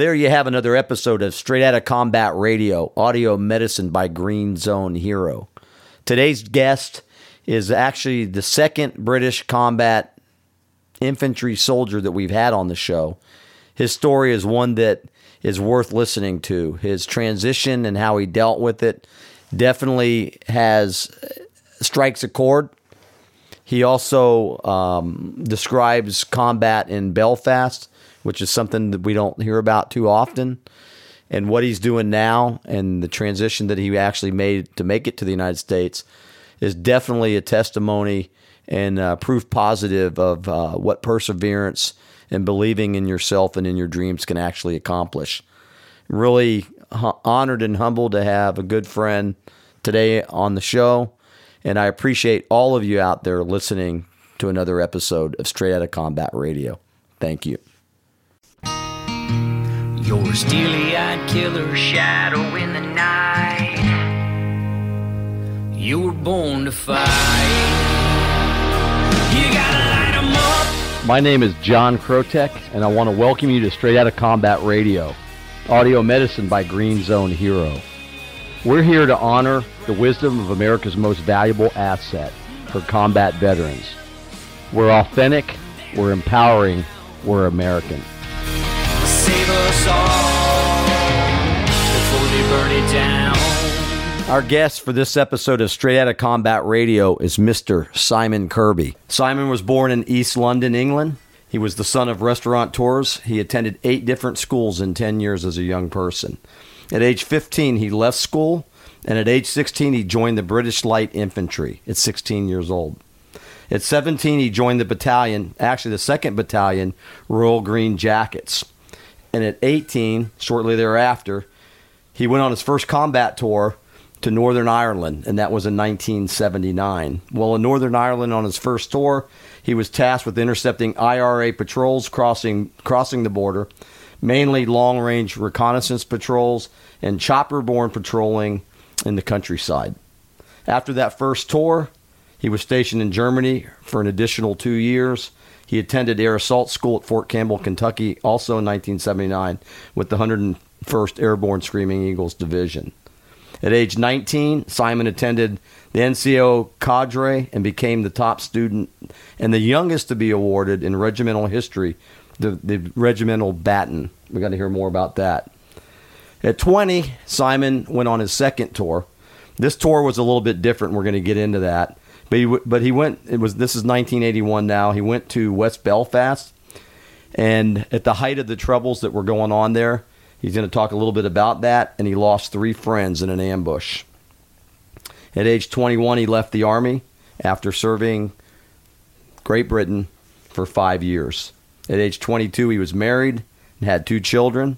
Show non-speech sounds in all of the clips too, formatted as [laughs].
There you have another episode of Straight Outta Combat Radio, audio medicine by Green Zone Hero. Today's guest is actually the second British combat infantry soldier that we've had on the show. His story is one that is worth listening to. His transition and how he dealt with it definitely has strikes a chord. He also um, describes combat in Belfast which is something that we don't hear about too often. And what he's doing now and the transition that he actually made to make it to the United States is definitely a testimony and uh, proof positive of uh, what perseverance and believing in yourself and in your dreams can actually accomplish. Really honored and humbled to have a good friend today on the show. And I appreciate all of you out there listening to another episode of Straight Outta Combat Radio. Thank you. You're a steely eyed killer shadow in the night. You were born to fight. You gotta light 'em up. My name is John Krotek, and I want to welcome you to Straight Outta Combat Radio, audio medicine by Green Zone Hero. We're here to honor the wisdom of America's most valuable asset for combat veterans. We're authentic, we're empowering, we're American save us all before they burn it down. Our guest for this episode of Straight Outta Combat Radio is Mr. Simon Kirby. Simon was born in East London, England. He was the son of restaurateurs. He attended eight different schools in 10 years as a young person. At age 15, he left school, and at age 16, he joined the British Light Infantry at 16 years old. At 17, he joined the battalion, actually the 2nd Battalion, Royal Green Jackets. And at 18, shortly thereafter, he went on his first combat tour to Northern Ireland, and that was in 1979. Well, in Northern Ireland on his first tour, he was tasked with intercepting IRA patrols crossing crossing the border, mainly long-range reconnaissance patrols and chopper-borne patrolling in the countryside. After that first tour, he was stationed in Germany for an additional two years he attended Air Assault School at Fort Campbell, Kentucky, also in 1979, with the 101st Airborne Screaming Eagles Division. At age 19, Simon attended the NCO cadre and became the top student and the youngest to be awarded in regimental history, the, the regimental baton. We got to hear more about that. At 20, Simon went on his second tour. This tour was a little bit different. We're going to get into that. But he, but he went. It was this is 1981 now. He went to West Belfast, and at the height of the troubles that were going on there, he's going to talk a little bit about that. And he lost three friends in an ambush. At age 21, he left the army after serving Great Britain for five years. At age 22, he was married and had two children.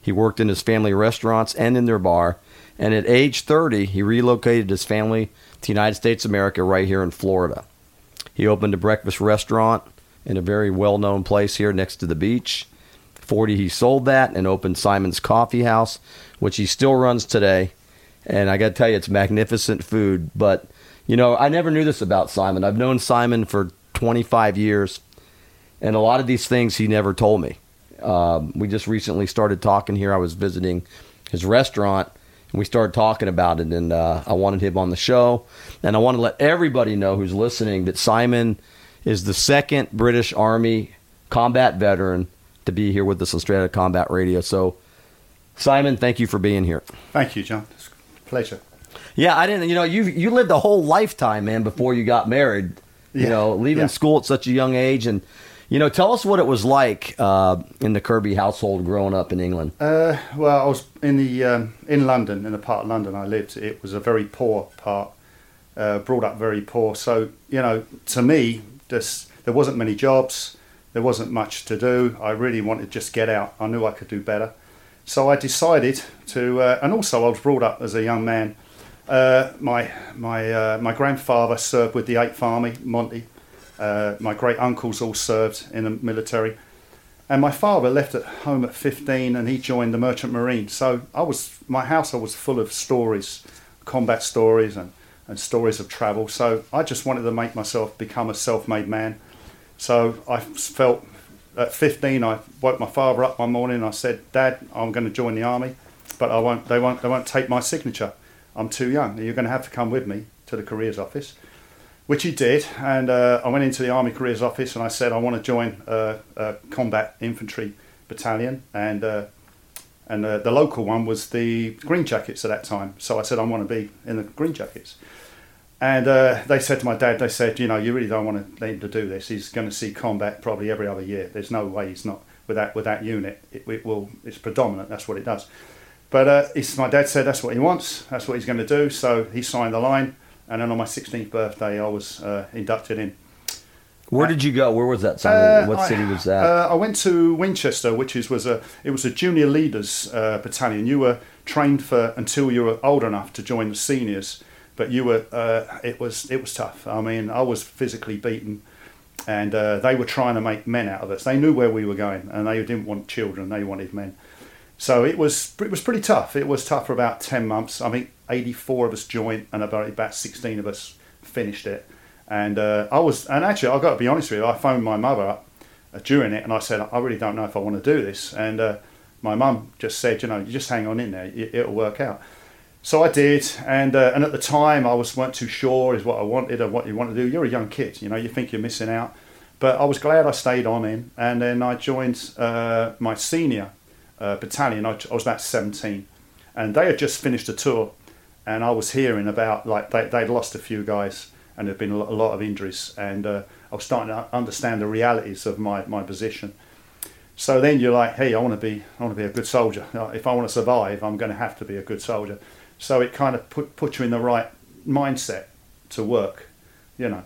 He worked in his family restaurants and in their bar. And at age 30, he relocated his family the United States of America right here in Florida. He opened a breakfast restaurant in a very well known place here next to the beach. 40 he sold that and opened Simon's Coffee House, which he still runs today. And I got to tell you, it's magnificent food. But, you know, I never knew this about Simon. I've known Simon for 25 years, and a lot of these things he never told me. Um, we just recently started talking here. I was visiting his restaurant we started talking about it, and uh, I wanted him on the show, and I want to let everybody know who's listening that Simon is the second British Army combat veteran to be here with us on Straight Outta Combat Radio. So, Simon, thank you for being here. Thank you, John. It's a pleasure. Yeah, I didn't. You know, you you lived a whole lifetime, man, before you got married. You yeah. know, leaving yeah. school at such a young age, and you know, tell us what it was like uh, in the Kirby household growing up in England. Uh, well, I was in the um, in London, in the part of London I lived. It was a very poor part, uh, brought up very poor. So you know, to me, just there wasn't many jobs, there wasn't much to do. I really wanted to just get out. I knew I could do better, so I decided to. Uh, and also, I was brought up as a young man. Uh, my my uh, my grandfather served with the Eighth Army, Monty uh, my great uncles all served in the military. And my father left at home at 15 and he joined the Merchant Marine. So I was, my household was full of stories, combat stories and, and stories of travel. So I just wanted to make myself become a self made man. So I felt at 15, I woke my father up one morning. and I said, "Dad, I'm going to join the army, but I won't. They won't. They won't take my signature. I'm too young. You're going to have to come with me to the careers office." Which he did, and uh, I went into the Army Careers Office and I said I want to join a combat infantry battalion, and uh, and uh, the local one was the Green Jackets at that time. So I said I want to be in the Green Jackets, and uh, they said to my dad, they said, you know, you really don't want to him to do this. He's going to see combat probably every other year. There's no way he's not with that with that unit. It, it will. It's predominant. That's what it does. But uh, my dad said that's what he wants. That's what he's going to do. So he signed the line, and then on my 16th birthday, I was uh, inducted in. Where did you go? Where was that? Uh, what I- city was that? Uh, I went to Winchester, which is was a it was a junior leaders uh, battalion. You were trained for until you were old enough to join the seniors, but you were uh, it was it was tough. I mean, I was physically beaten, and uh, they were trying to make men out of us. They knew where we were going, and they didn't want children. They wanted men. So it was it was pretty tough. It was tough for about ten months. I think eighty four of us joined, and about about sixteen of us finished it. And uh, I was, and actually, I've got to be honest with you. I phoned my mother up uh, during it, and I said, I really don't know if I want to do this. And uh, my mum just said, you know, you just hang on in there, it, it'll work out. So I did, and uh, and at the time, I was weren't too sure is what I wanted or what you want to do. You're a young kid, you know, you think you're missing out. But I was glad I stayed on in, and then I joined uh, my senior uh, battalion. I, I was about 17, and they had just finished a tour, and I was hearing about like they they'd lost a few guys, and there'd been a lot, of injuries, and uh, I was starting to understand the realities of my, my position. So then you're like, hey, I want to be I want to be a good soldier. Uh, If I want to survive, I'm going to have to be a good soldier. So it kind of put put you in the right mindset to work, you know.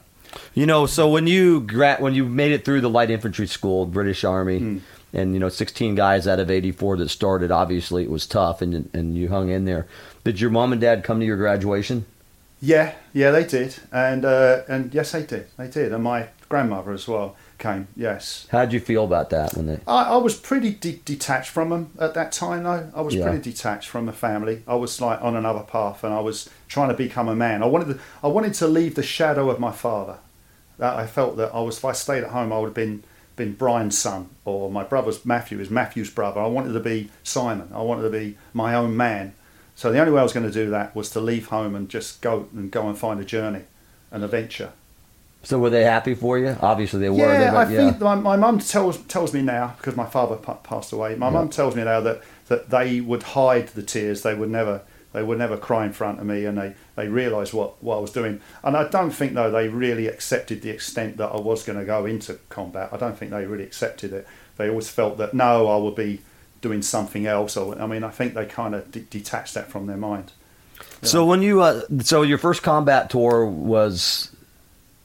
You know, so when you gra- when you made it through the light infantry school, British Army, Hmm. And you know, 16 guys out of 84 that started, obviously it was tough, and and you hung in there. Did your mom and dad come to your graduation? Yeah, yeah, they did, and uh, and yes, they did, they did, and my grandmother as well came. Yes, How did you feel about that when they? I, I was pretty de- detached from them at that time, though. I was Yeah. pretty detached from the family. I was like on another path, and I was trying to become a man. I wanted to, I wanted to leave the shadow of my father. That I felt that I was. If I stayed at home, I would have been been Brian's son, or my brother's Matthew is Matthew's brother. I wanted to be Simon. I wanted to be my own man. So the only way I was going to do that was to leave home and just go and go and find a journey, an adventure. So were they happy for you? Obviously they were. Yeah, They- I yeah. think my, my mum tells tells me now because my father pa- passed away. My mum tells me now that, that they would hide the tears. They would never they would never cry in front of me, and they they realised what, what I was doing. And I don't think though they really accepted the extent that I was going to go into combat. I don't think they really accepted it. They always felt that no, I would be doing something else. Or I mean, I think they kind of de- detached that from their mind. So when you uh, so your first combat tour was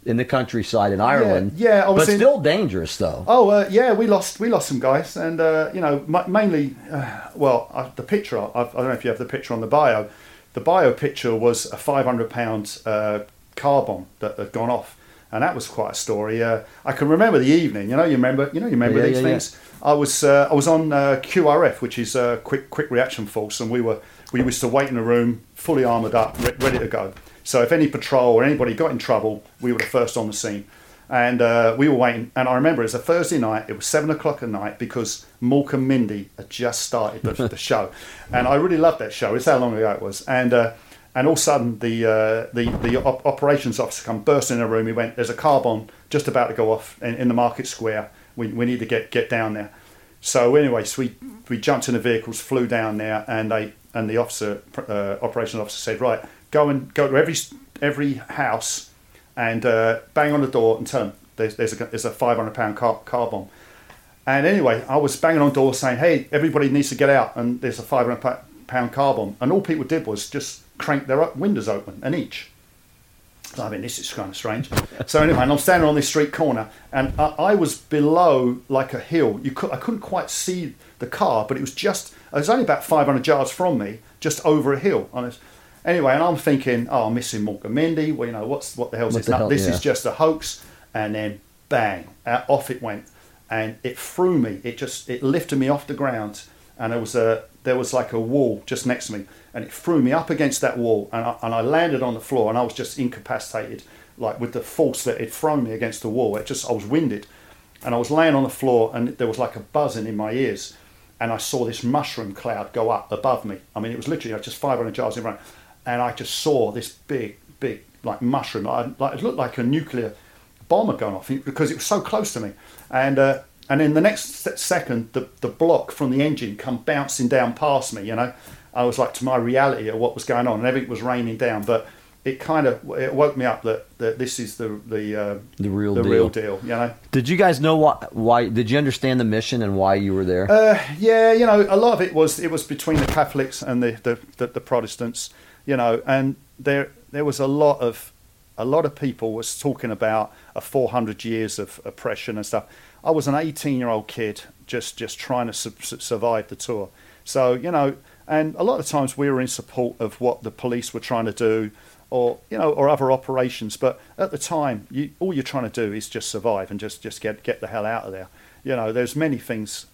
in the countryside in Ireland. yeah, I was but still dangerous though. Oh uh, yeah, we lost we lost some guys, and uh, you know ma- mainly, uh, well, uh, the picture. I, I don't know if you have the picture on the bio. The bio picture was a 500 pound uh, car bomb that had gone off, and that was quite a story. Uh, I can remember the evening. You know, you remember, you know, you remember Yeah, these yeah, yeah. things. I was uh, I was on uh, QRF, which is uh, quick quick reaction force, and we were we used to wait in a room, fully armoured up, re- ready to go. So if any patrol or anybody got in trouble, we were the first on the scene. And uh, we were waiting, and I remember it was a Thursday night. It was seven o'clock at night because and Mindy had just started the, the [laughs] show, and I really loved that show. It's how long ago it was, and uh, and all of a sudden the uh, the the op- operations officer come bursting in a room. He went, "There's a car bomb just about to go off in, in the market square. We, we need to get get down there." So anyway, so we, we jumped in the vehicles, flew down there, and they and the officer, uh, operations officer, said, "Right, go and go to every every house, and uh, bang on the door and tell them there's there's a there's a 500 pound car, car bomb." And anyway, I was banging on doors saying, "Hey, everybody needs to get out!" And there's a 500 pound car bomb, and all people did was just crank their windows open an each. I mean, this is kind of strange. [laughs] So anyway, and I'm standing on this street corner, and I, I was below like a hill. You could, I couldn't quite see the car, but it was just. It was only about 500 yards from me, just over a hill. On this. Anyway, and I'm thinking, oh, I'm missing Mork and Mindy. Well, you know, what's what the hell's What this? the hell, this yeah. is just a hoax. And then, bang, off it went, and it threw me. It just it lifted me off the ground, and there was a there was like a wall just next to me, and it threw me up against that wall, and I, and I landed on the floor, and I was just incapacitated, like with the force that it thrown me against the wall. It just I was winded, and I was laying on the floor, and there was like a buzzing in my ears, and I saw this mushroom cloud go up above me. I mean, it was literally just 500 yards in front, and I just saw this big, big like mushroom. I, like, it looked like a nuclear bomb had gone off because it was so close to me, and. Uh, and in the next second, the, the block from the engine come bouncing down past me. You know, I was like to my reality of what was going on, and everything was raining down. But it kind of it woke me up that, that this is the the uh, The real the deal. real deal. You know. Did you guys know why, why? Did you understand the mission and why you were there? Uh, yeah, you know, a lot of it was it was between the Catholics and the, the, the, the Protestants, you know, and there there was a lot of a lot of people was talking about a 400 years of oppression and stuff. I was an 18 year old kid just just trying to su- su- survive the tour. So you know, and a lot of times we were in support of what the police were trying to do, or you know, or other operations. But at the time, you, all you're trying to do is just survive and just just get get the hell out of there. You know, there's many things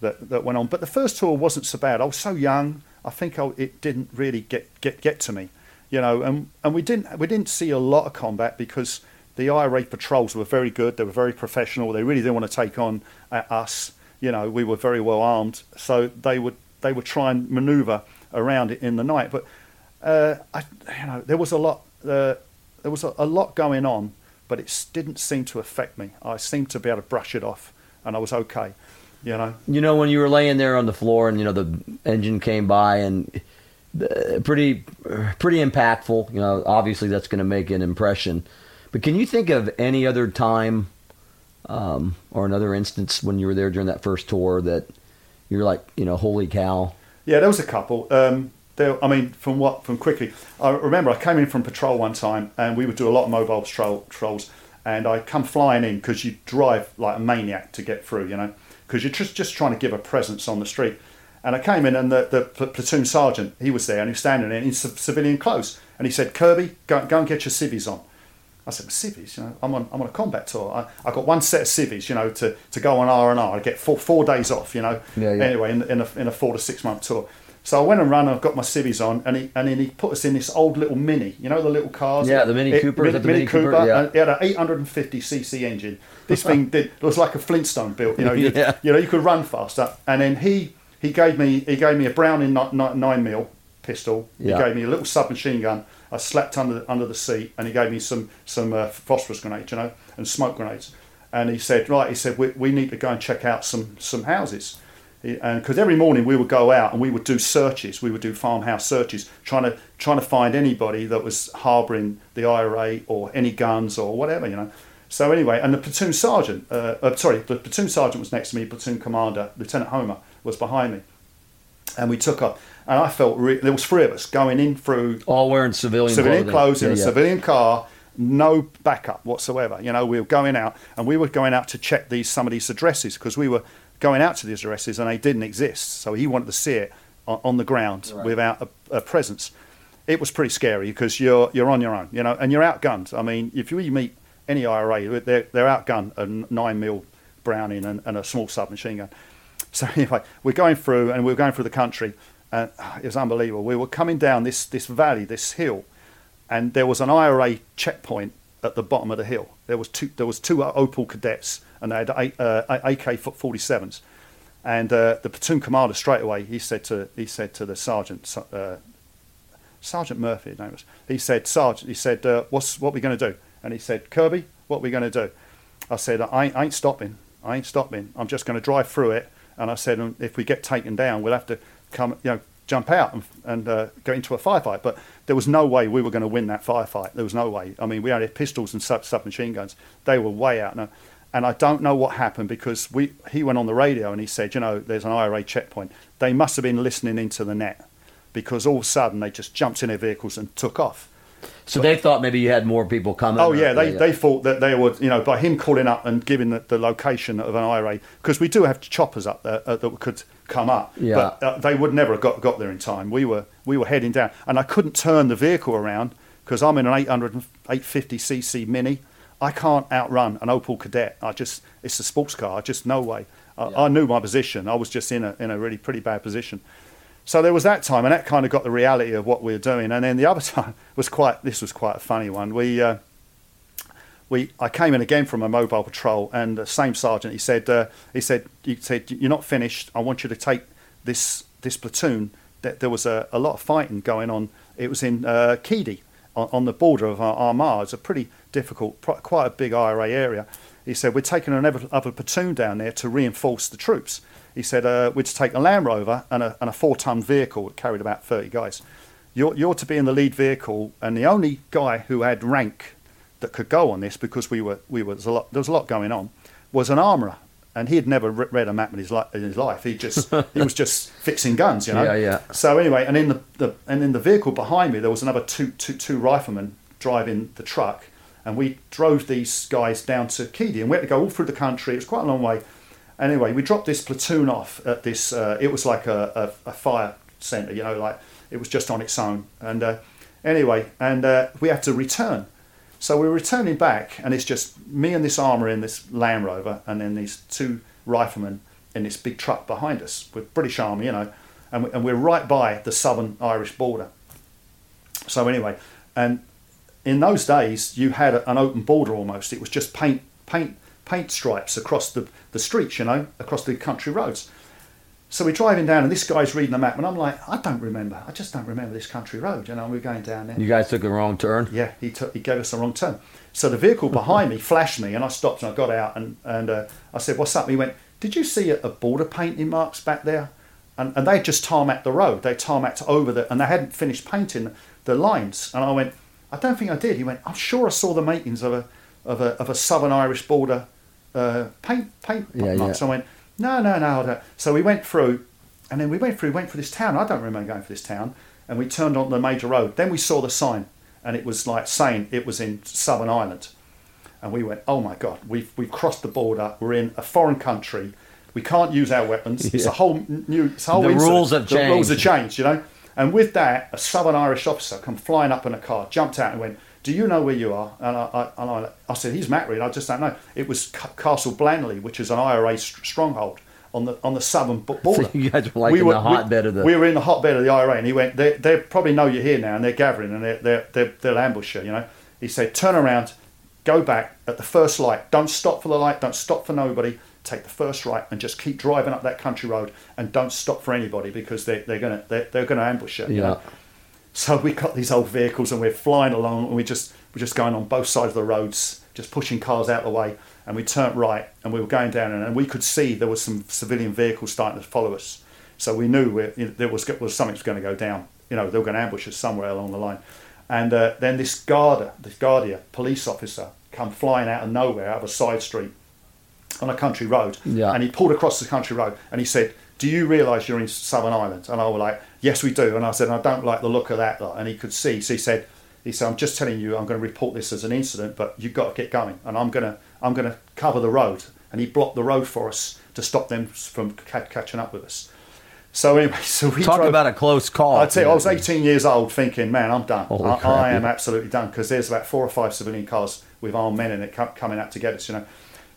that, that went on. But the first tour wasn't so bad. I was so young. I think I, it didn't really get, get, get to me, you know. And, and we didn't we didn't see a lot of combat because the IRA patrols were very good. They were very professional. They really didn't want to take on uh, us. You know, we were very well armed, so they would they would try and manoeuvre around it in the night. But uh, I, you know, there was a lot uh, there was a, a lot going on, but it didn't seem to affect me. I seemed to be able to brush it off, and I was okay. You know. you know, when you were laying there on the floor and you know the engine came by and uh, pretty, pretty impactful. You know, obviously that's going to make an impression. But can you think of any other time um, or another instance when you were there during that first tour that you're like, you know, holy cow? Yeah, there was a couple. Um, there, I mean, from what from quickly, I remember I came in from patrol one time, and we would do a lot of mobile patrol, patrols, and I come flying in because you drive like a maniac to get through, you know, because you're just just trying to give a presence on the street. And I came in, and the, the platoon sergeant he was there, and he was standing there in civilian clothes, and he said, "Kirby, go, go and get your civvies on." I said, well, civvies, you know, I'm on, I'm on a combat tour. I, I got one set of civvies, you know, to, to go on R and R. I get four, four days off, you know. Yeah, yeah. Anyway, in, in, a, in a four to six month tour. So I went and ran. and I've got my civvies on, and he and then he put us in this old little Mini. You know the little cars. Yeah, the Mini Cooper, that the Mini Cooper? Yeah. and It had an 850 cc engine. This thing did it was like a Flintstone built. You know, you, [laughs] Yeah. you know you could run faster. And then he he gave me he gave me a Browning ni- ni- nine mil pistol. Yeah. He gave me a little submachine gun. I slept under the, under the seat, and he gave me some some uh, phosphorus grenades, you know, and smoke grenades. And he said, right, he said we, we need to go and check out some some houses. He- And because every morning we would go out and we would do searches, we would do farmhouse searches, trying to trying to find anybody that was harbouring the IRA or any guns or whatever, you know. So anyway, and the platoon sergeant, uh, uh, sorry, the platoon sergeant was next to me, platoon commander, Lieutenant Homer was behind me, and we took up. And I felt re- there was three of us going in through All wearing civilian civilian clothing. clothes in Yeah, a yeah. civilian car, no backup whatsoever. You know, we were going out and we were going out to check these some of these addresses because we were going out to these addresses and they didn't exist. So he wanted to see it on, on the ground Right. without a, a presence. It was pretty scary because you're you're on your own, you know, and you're outgunned. I mean, if you meet any IRA, they're they're outgunned a nine mil Browning and, and a small submachine gun. So [laughs] anyway, we're going through and we're going through the country, and ah, it was unbelievable. We were coming down this this valley, this hill, and there was an IRA checkpoint at the bottom of the hill. There was two there was two Opel Kadetts, and they had uh, AK forty sevens. And uh, the platoon commander straight away he said to he said to the sergeant uh, Sergeant Murphy his name was he said Sergeant he said uh, what's what we going to do and he said Kirby what we going to do? I said I ain't, I ain't stopping. I ain't stopping. I'm just going to drive through it. And I said if we get taken down we'll have to come you know jump out and, and uh, go into a firefight. But there was no way we were going to win that firefight. There was no way. I mean we only had pistols and sub- submachine guns. They were way out. Now and I don't know what happened because we he went on the radio and he said, you know, there's an IRA checkpoint. They must have been listening into the net because all of a sudden they just jumped in their vehicles and took off. So they thought maybe you had more people coming. Oh yeah, they, they thought that they would, you know, by him calling up and giving the, the location of an IRA because we do have choppers up there uh, that could come up, Yeah. but uh, they would never have got, got there in time. We were we were heading down, and I couldn't turn the vehicle around because I'm in an 800 850 cc Mini. I can't outrun an Opel Kadett. I just it's a sports car. I just no way. I, Yeah. I knew my position. I was just in a in a really pretty bad position. So there was that time, and that kind of got the reality of what we were doing. And then the other [laughs] time was quite. This was quite a funny one. We uh, we I came in again from a mobile patrol, and the same sergeant he said uh, he said he said you're not finished. I want you to take this this platoon. That there was a, a lot of fighting going on. It was in uh, on, on the border of Ar- Armagh. It's a pretty difficult, quite a big IRA area. He said we're taking another other platoon down there to reinforce the troops. He said uh, we'd take a Land Rover and a, and a four-ton vehicle that carried about 30 guys. You're, you're to be in the lead vehicle, and the only guy who had rank that could go on this because we were we were there's a lot there was a lot going on was an armourer, and he had never re- read a map in his, li- in his life. He just he was just [laughs] fixing guns, you know. Yeah, yeah. So anyway, and in the, the and in the vehicle behind me there was another two two two riflemen driving the truck, and we drove these guys down to Keady, and we had to go all through the country. It was quite a long way. Anyway, we dropped this platoon off at this. Uh, it was like a, a, a fire centre, you know, like it was just on its own. And uh, anyway, and uh, we had to return. So we're returning back, and it's just me and this armour in this Land Rover, and then these two riflemen in this big truck behind us with British Army, you know, and, and we're right by the southern Irish border. So anyway, and in those days you had an open border almost. It was just paint, paint, paint stripes across the, the streets, you know, across the country roads. So we're driving down, and this guy's reading the map, and I'm like, I don't remember. I just don't remember this country road, you know. We're going down there. You guys took a wrong turn. Yeah, he took, he gave us the wrong turn. So the vehicle behind me flashed me, and I stopped and I got out and and uh, I said, "What's up?" He went, "Did you see a, a border painting marks back there?" And and they just tarmacked the road. They tarmacked over the, and they hadn't finished painting the lines. And I went, "I don't think I did." He went, "I'm sure I saw the makings of a of a of a Southern Irish border uh, paint paint Yeah, marks." yeah. I went, "No, no, no." I don't." So we went through, and then we went through, went for this town. I don't remember going for this town. And we turned on the major road. Then we saw the sign, and it was like saying it was in Southern Ireland. And we went, oh my God, we've, we've crossed the border. We're in a foreign country. We can't use our weapons. It's a whole new. It's a whole The incident. rules have The rules have changed. changed, you know. And with that, a Southern Irish officer come flying up in a car, jumped out and went, "Do you know where you are?" And I, I, and I, I said, "He's Matt Reed. I just don't know." It was C- Castleblayney, which is an IRA st- stronghold on the on the southern [laughs] border. you guys were like in the hotbed of the- We were in the hotbed of the IRA, and he went, "They, they probably know you're here now, and they're gathering, and they're, they're, they're, they'll ambush you." You know, he said, "Turn around, go back at the first light. Don't stop for the light. Don't stop for nobody. Take the first right, and just keep driving up that country road, and don't stop for anybody because they, they're gonna they're, they're gonna ambush you." you Yeah. know? So we got these old vehicles and we're flying along and we just we're just going on both sides of the roads, just pushing cars out of the way. And we turned right and we were going down and we could see there was some civilian vehicles starting to follow us. So we knew we you know, there was, was something was going to go down. You know, they were going to ambush us somewhere along the line. And uh, then this Garda, this Guardia police officer, come flying out of nowhere, out of a side street, on a country road. Yeah. And he pulled across the country road and he said, Do you realise you're in Southern Ireland? And I was like, Yes, we do. And I said, I don't like the look of that. And he could see. So he said, he said, I'm just telling you, I'm going to report this as an incident, but you've got to get going. And I'm going to, I'm going to cover the road. And he blocked the road for us to stop them from ca- catching up with us. So anyway, [laughs] so we Talk drove- about a close call. I tell you, I was 18 years old, thinking, "Man, I'm done. Oh, I, I am absolutely done." Because there's about four or five civilian cars with armed men in it coming out to get us, you know.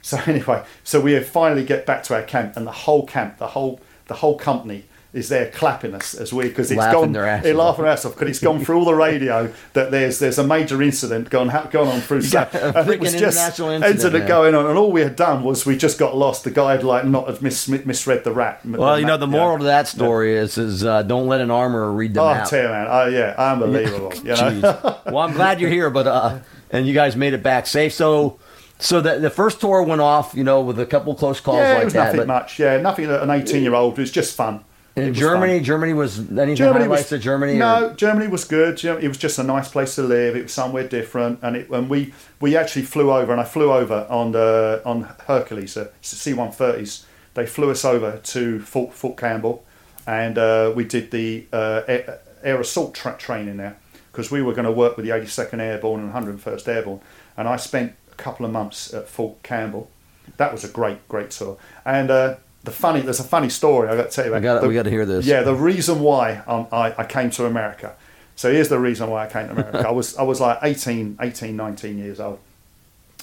So [laughs] anyway, so we finally get back to our camp, and the whole camp, the whole, the whole company is there clapping us as we because it's Laughing gone. their asses They're laughing their ass off because it's gone through all the radio that there's there's a major incident gone gone on through. [laughs] got a and it was just international incident, going on, and all we had done was we just got lost. The guy had like not had mis- misread the rap. Well, you know, the yeah. moral to that story is is uh, don't let an armorer read the Oh, map. tell you, man. Oh, yeah, unbelievable. [laughs] you know? Well, I'm glad you're here, but uh, and you guys made it back safe. So, so the the first tour went off, you know, with a couple close calls Yeah, like it was that. nothing much. Yeah, nothing an 18 year old. It was just fun. In Germany, fun. Germany was any Germany highlights was of Germany? No, or- Germany was good. It was just a nice place to live. It was somewhere different, and it, and we we actually flew over, and I flew over on the on Hercules, uh, C-130s. They flew us over to Fort Fort Campbell, and uh, we did the uh, air, air assault tra- training there because we were going to work with the 82nd Airborne and 101st Airborne, and I spent couple of months at Fort Campbell. That was a great great tour, and. Uh, the funny, there's a funny story I got to tell you about. We gotta- The- we gotta hear this. Yeah, the reason why um, I, I came to America. So here's the reason why I came to America. I was I was like 18, 18, 19 years old,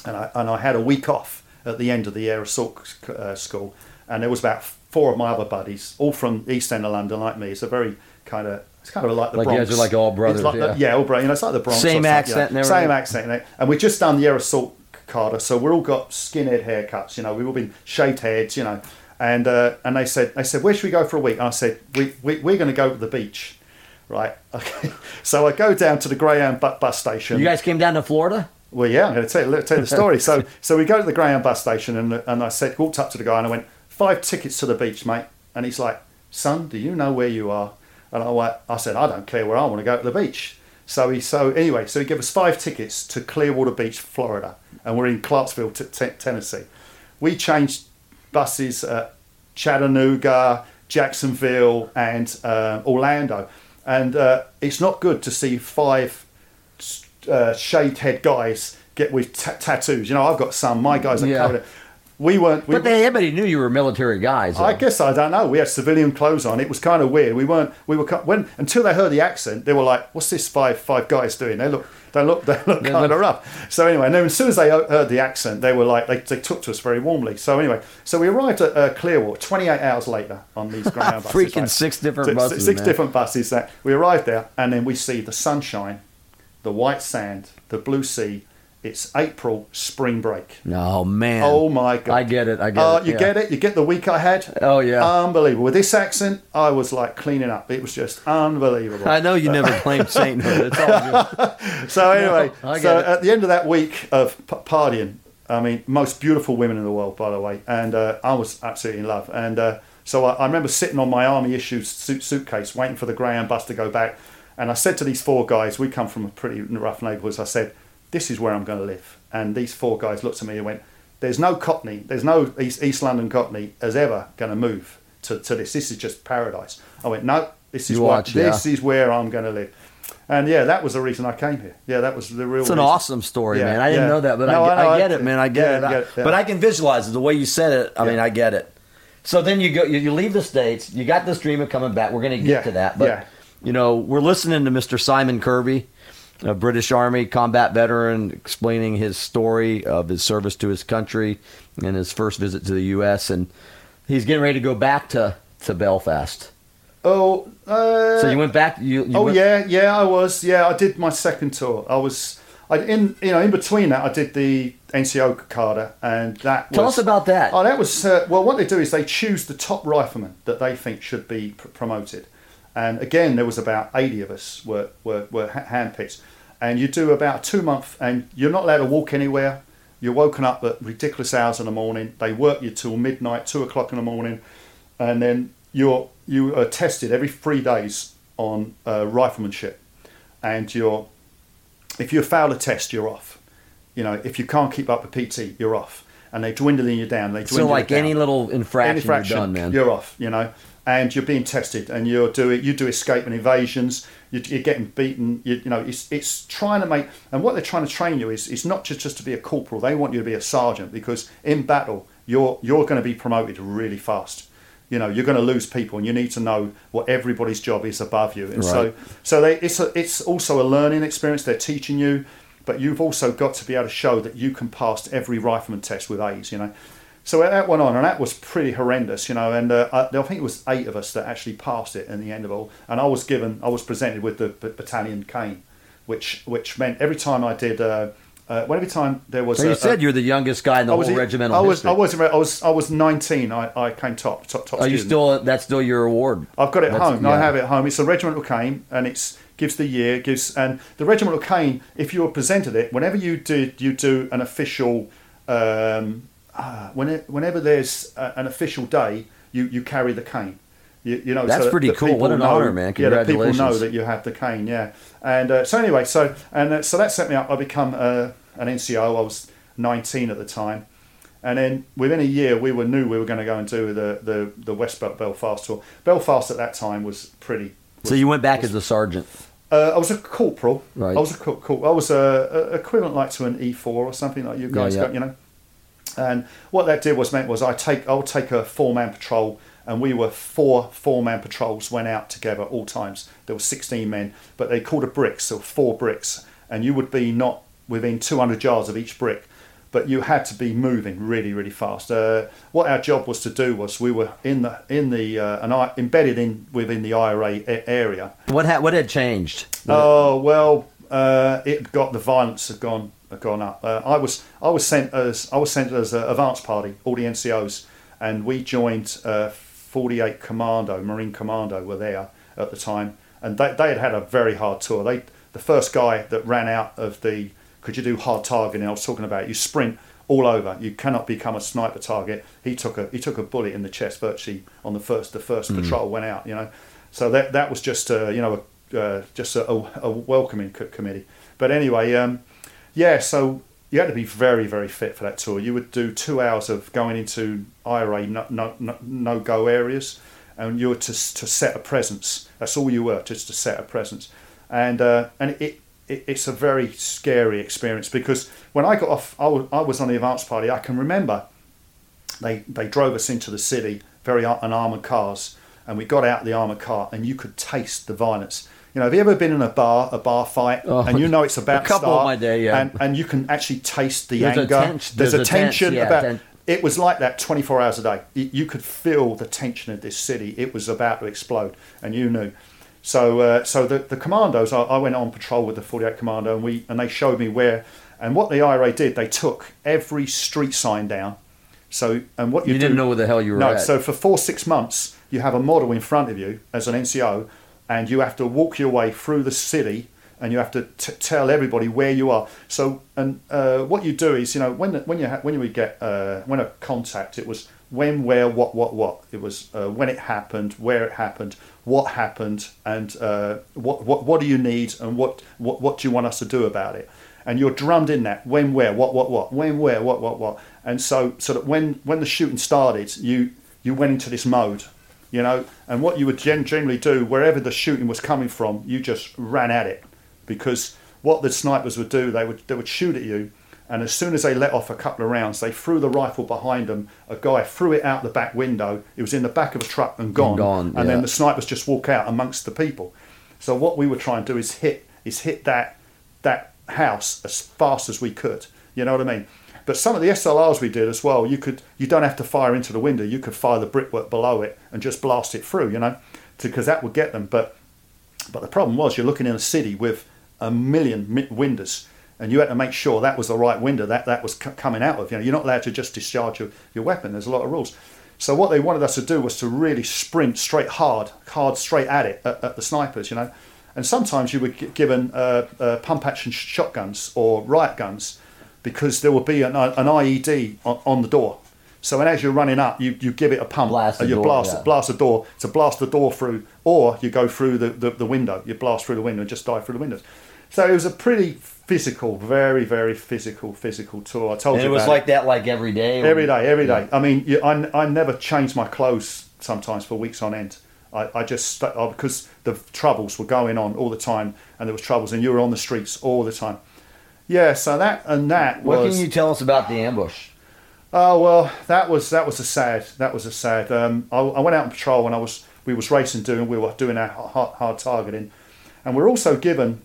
and I and I had a week off at the end of the air assault uh, school, and there was about four of my other buddies, all from East End of London, like me. It's a very kind of it's kind of like the Like you Bronx. guys are like all brothers, like the- yeah. yeah, all brothers. You know, it's like the Bronx. Same accent yeah. Same accent, and and we just done the air assault cadre. So we're all got skinhead haircuts. You know, we've all been shaved heads. You know, and uh, and they said they said where should we go for a week? And I said we, we we're going to go to the beach, right? [laughs] Okay. So I go down to the Greyhound bu- bus station. You guys came down to Florida? Well, yeah, I'm going to tell you, tell you the story. so, [laughs] so we go to the Greyhound bus station, and and I said, walked up to the guy, and I went, five tickets to the beach, mate. And he's like, son, do you know where you are? And I went, I said, I don't care where I want to go to the beach. So he, so anyway, so he gave us five tickets to Clearwater Beach, Florida, and we're in Clarksville, t- t- Tennessee. We changed buses at Chattanooga, Jacksonville, and uh, Orlando, and uh, it's not good to see five uh, shaved head guys get with ta tattoos. You know, I've got some. My guys are Yeah. covered. We weren't. We, But they, everybody knew you were military guys. I guess I don't know. We had civilian clothes on. It was kind of weird. We weren't. We were when until they heard the accent, they were like, "What's this five five guys doing?" They look. They look. [laughs] They look kind of rough. So anyway, and then as soon as they heard the accent, they were like, they, they took to us very warmly. So anyway, so we arrived at uh, Clearwater 28 hours later on these [laughs] Greyhound buses. Freaking six different Six- buses, Six man. different buses. That we arrived there, and then we see the sunshine, the white sand, the blue sea. It's April, spring break. No man. Oh my god! I get it. I get Uh, it. you yeah. get it. You get the week I had. Oh, yeah. unbelievable. With this accent, I was like cleaning up. It was just unbelievable. I know you never claimed [laughs] sainthood. It's all good. [laughs] So anyway, [laughs] get so it. at the end of that week of p- partying, I mean, most beautiful women in the world, by the way, and uh, I was absolutely in love. And uh, so I, I remember sitting on my army issue suit, suitcase, waiting for the Greyhound bus to go back. And I said to these four guys, we come from a pretty rough neighbourhood. I said, "This is where I'm going to live." And these four guys looked at me and went, "There's no Cockney, there's no East, East London Cockney is ever going to move to, to this. This is just paradise." I went, "No, this is what watch, this yeah. is where I'm going to live." And yeah, that was the reason I came here. Yeah, that was the real. It's an reason. awesome story, Yeah, man. I didn't yeah. know that, but No, I, I I get I- it, man. I get it. Get it. But I can visualize it the way you said it. I mean, I get it. So then you go, you, you leave the states. You got this dream of coming back. We're going to get to that, but you know, we're listening to Mr. Simon Kirby, a British Army combat veteran, explaining his story of his service to his country and his first visit to the U.S. And he's getting ready to go back to to Belfast. Oh, uh, So you went back. You, you oh went- yeah, yeah, I was. Yeah, I did my second tour. I was. I in you know in between that I did the NCO cadre, and that Tell was, us about that. Oh, that was uh, well. What they do is they choose the top riflemen that they think should be pr- promoted, and again there was about eighty of us were were, were handpicked, and you do about two month, and you're not allowed to walk anywhere. You're woken up at ridiculous hours in the morning. They work you till midnight, two o'clock in the morning, and then you're you are tested every three days on uh, riflemanship, and you're if you fail a test, you're off. You know, if you can't keep up with PT, you're off, and they dwindling you down. They dwindle so like down. any little infraction, infraction, you've done, man. you're off. You know, and you're being tested, and you're doing you do escape and evasions. You, you're getting beaten. You, you know, it's it's trying to make and what they're trying to train you is is not just just to be a corporal. They want you to be a sergeant because in battle you're you're going to be promoted really fast. You know, you're going to lose people, and you need to know what everybody's job is above you. And so, so they, it's a, it's also a learning experience. They're teaching you, but you've also got to be able to show that you can pass every rifleman test with A's. You know, so that went on, and that was pretty horrendous. You know, and uh, I, I think it was eight of us that actually passed it in the end of all. And I was given, I was presented with the b- battalion cane, which which meant every time I did, uh, uh, well, every time there was. So you said a- you're the youngest guy in the I was whole regimental I was, history. I was, I was, I was 19. I, I came top, top, top. Are you still? That's still your award. I've got it at That's- home. I have it home. It's a regimental cane, and it's gives the year, gives and the regimental cane. If you were presented it, whenever you do, you do an official. Um, uh, when whenever there's a, an official day, you, you carry the cane. You, you know, That's so that pretty cool. What people an know- honor, man. Congratulations. Yeah, that people know that you have the cane. Yeah, and uh, so anyway, so and uh, so that set me up. I become uh, an NCO. I was 19 at the time. And then within a year, we were knew we were going to go and do the, the, the West Belfast tour. Belfast at that time was pretty. So you went back as a sergeant. Uh, I was a corporal. Right. I was a cor- cor- I was a, a equivalent like to an E four or something like you guys yeah. got, you know. And what that did was meant was I take I'll take a four man patrol, and we were four four man patrols went out together all times. There were sixteen men, but they called a bricks, so four bricks, and you would be not within two hundred yards of each brick. But you had to be moving really, really fast. Uh, what our job was to do was we were in the in the uh, and I embedded in within the IRA a- area, What had what had changed? Oh well, uh, it got the violence had gone gone up. Uh, I was I was sent as I was sent as an advance party, all the NCOs, and we joined uh, 48 Commando, Marine Commando were there at the time, and they, they had had a very hard tour. They the first guy that ran out of the could you do hard targeting? I was talking about you sprint all over. You cannot become a sniper target. He took a he took a bullet in the chest virtually on the first the first patrol went out. You know, so that that was just a, you know a, uh, just a, a, a welcoming committee. But anyway, um, yeah. So you had to be very very fit for that tour. You would do two hours of going into IRA no no, no, no go areas, and you were to to set a presence. That's all you were, just to set a presence. And uh, and it, it it's a very scary experience because when I got off, I was, on the advance party. I can remember they they drove us into the city, very on armored cars, and we got out the armored car, and you could taste the violence. You know, have you ever been in a bar, a bar fight, Oh, and you know it's about a couple to start, my day, yeah. and, and you can actually taste the There's a anger. tense- there's, there's a a tense, tension yeah, about. ten- it was like that 24 hours a day. You, you could feel the tension of this city. It was about to explode, and you knew. So, uh, so the, the commandos, I, I went on patrol with the 48 Commando, and we and they showed me where and what the IRA did. They took every street sign down. So, and what you, You do, didn't know where the hell you were no, at. so for four six months, you have a model in front of you as an NCO, and you have to walk your way through the city, and you have to t- tell everybody where you are. So, and uh, what you do is, you know, when when you ha- when you would get uh, when a contact, it was when, where, what, what, what. It was uh, when it happened, where it happened, what happened, and uh, what what what do you need, and what what what do you want us to do about it and you're drummed in that when where what what what when where what what what and so so that when when the shooting started you you went into this mode you know and what you would gen- generally do wherever the shooting was coming from you just ran at it because what the snipers would do they would they would shoot at you and as soon as they let off a couple of rounds they threw the rifle behind them a guy threw it out the back window it was in the back of a truck and gone, gone, and yeah. then the snipers just walk out amongst the people so what we were trying to do is hit is hit that that house as fast as we could. You know what I mean? But some of the SLRs we did as well, you could you don't have to fire into the window. You could fire the brickwork below it and just blast it through. You know, because that would get them. But but the problem was you're looking in a city with a million windows. And you had to make sure that was the right window that that was c- coming out of. You know, you're not allowed to just discharge your, your weapon. There's a lot of rules. So what they wanted us to do was to really sprint straight hard, hard straight at it at, at the snipers. You know, and sometimes you were gi- given uh, uh, pump action sh- shotguns or riot guns because there will be an, an IED on, on the door. So and as you're running up, you, you give it a pump Blast the you door, blast yeah. blast the door to blast the door through, or you go through the, the, the window. You blast through the window and just die through the windows. So it was a pretty physical, very very physical physical tour. I told and you it was like that like every day. Every day, every day. I mean, you, I, I never changed my clothes sometimes for weeks on end. I, I just uh, because the troubles were going on all the time, and there was troubles, and you were on the streets all the time. Yeah, so that and that What was. can you tell us about the ambush? Oh well, that was that was a sad. That was a sad. Um, I, I went out on patrol and I was we was racing doing we were doing our hard, hard targeting, and we're also given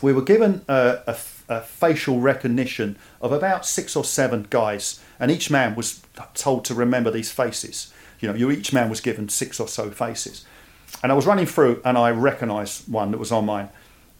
we were given a facial recognition of about six or seven guys, and each man was told to remember these faces. You know, you each man was given six or so faces, and I was running through and I recognised one that was on mine,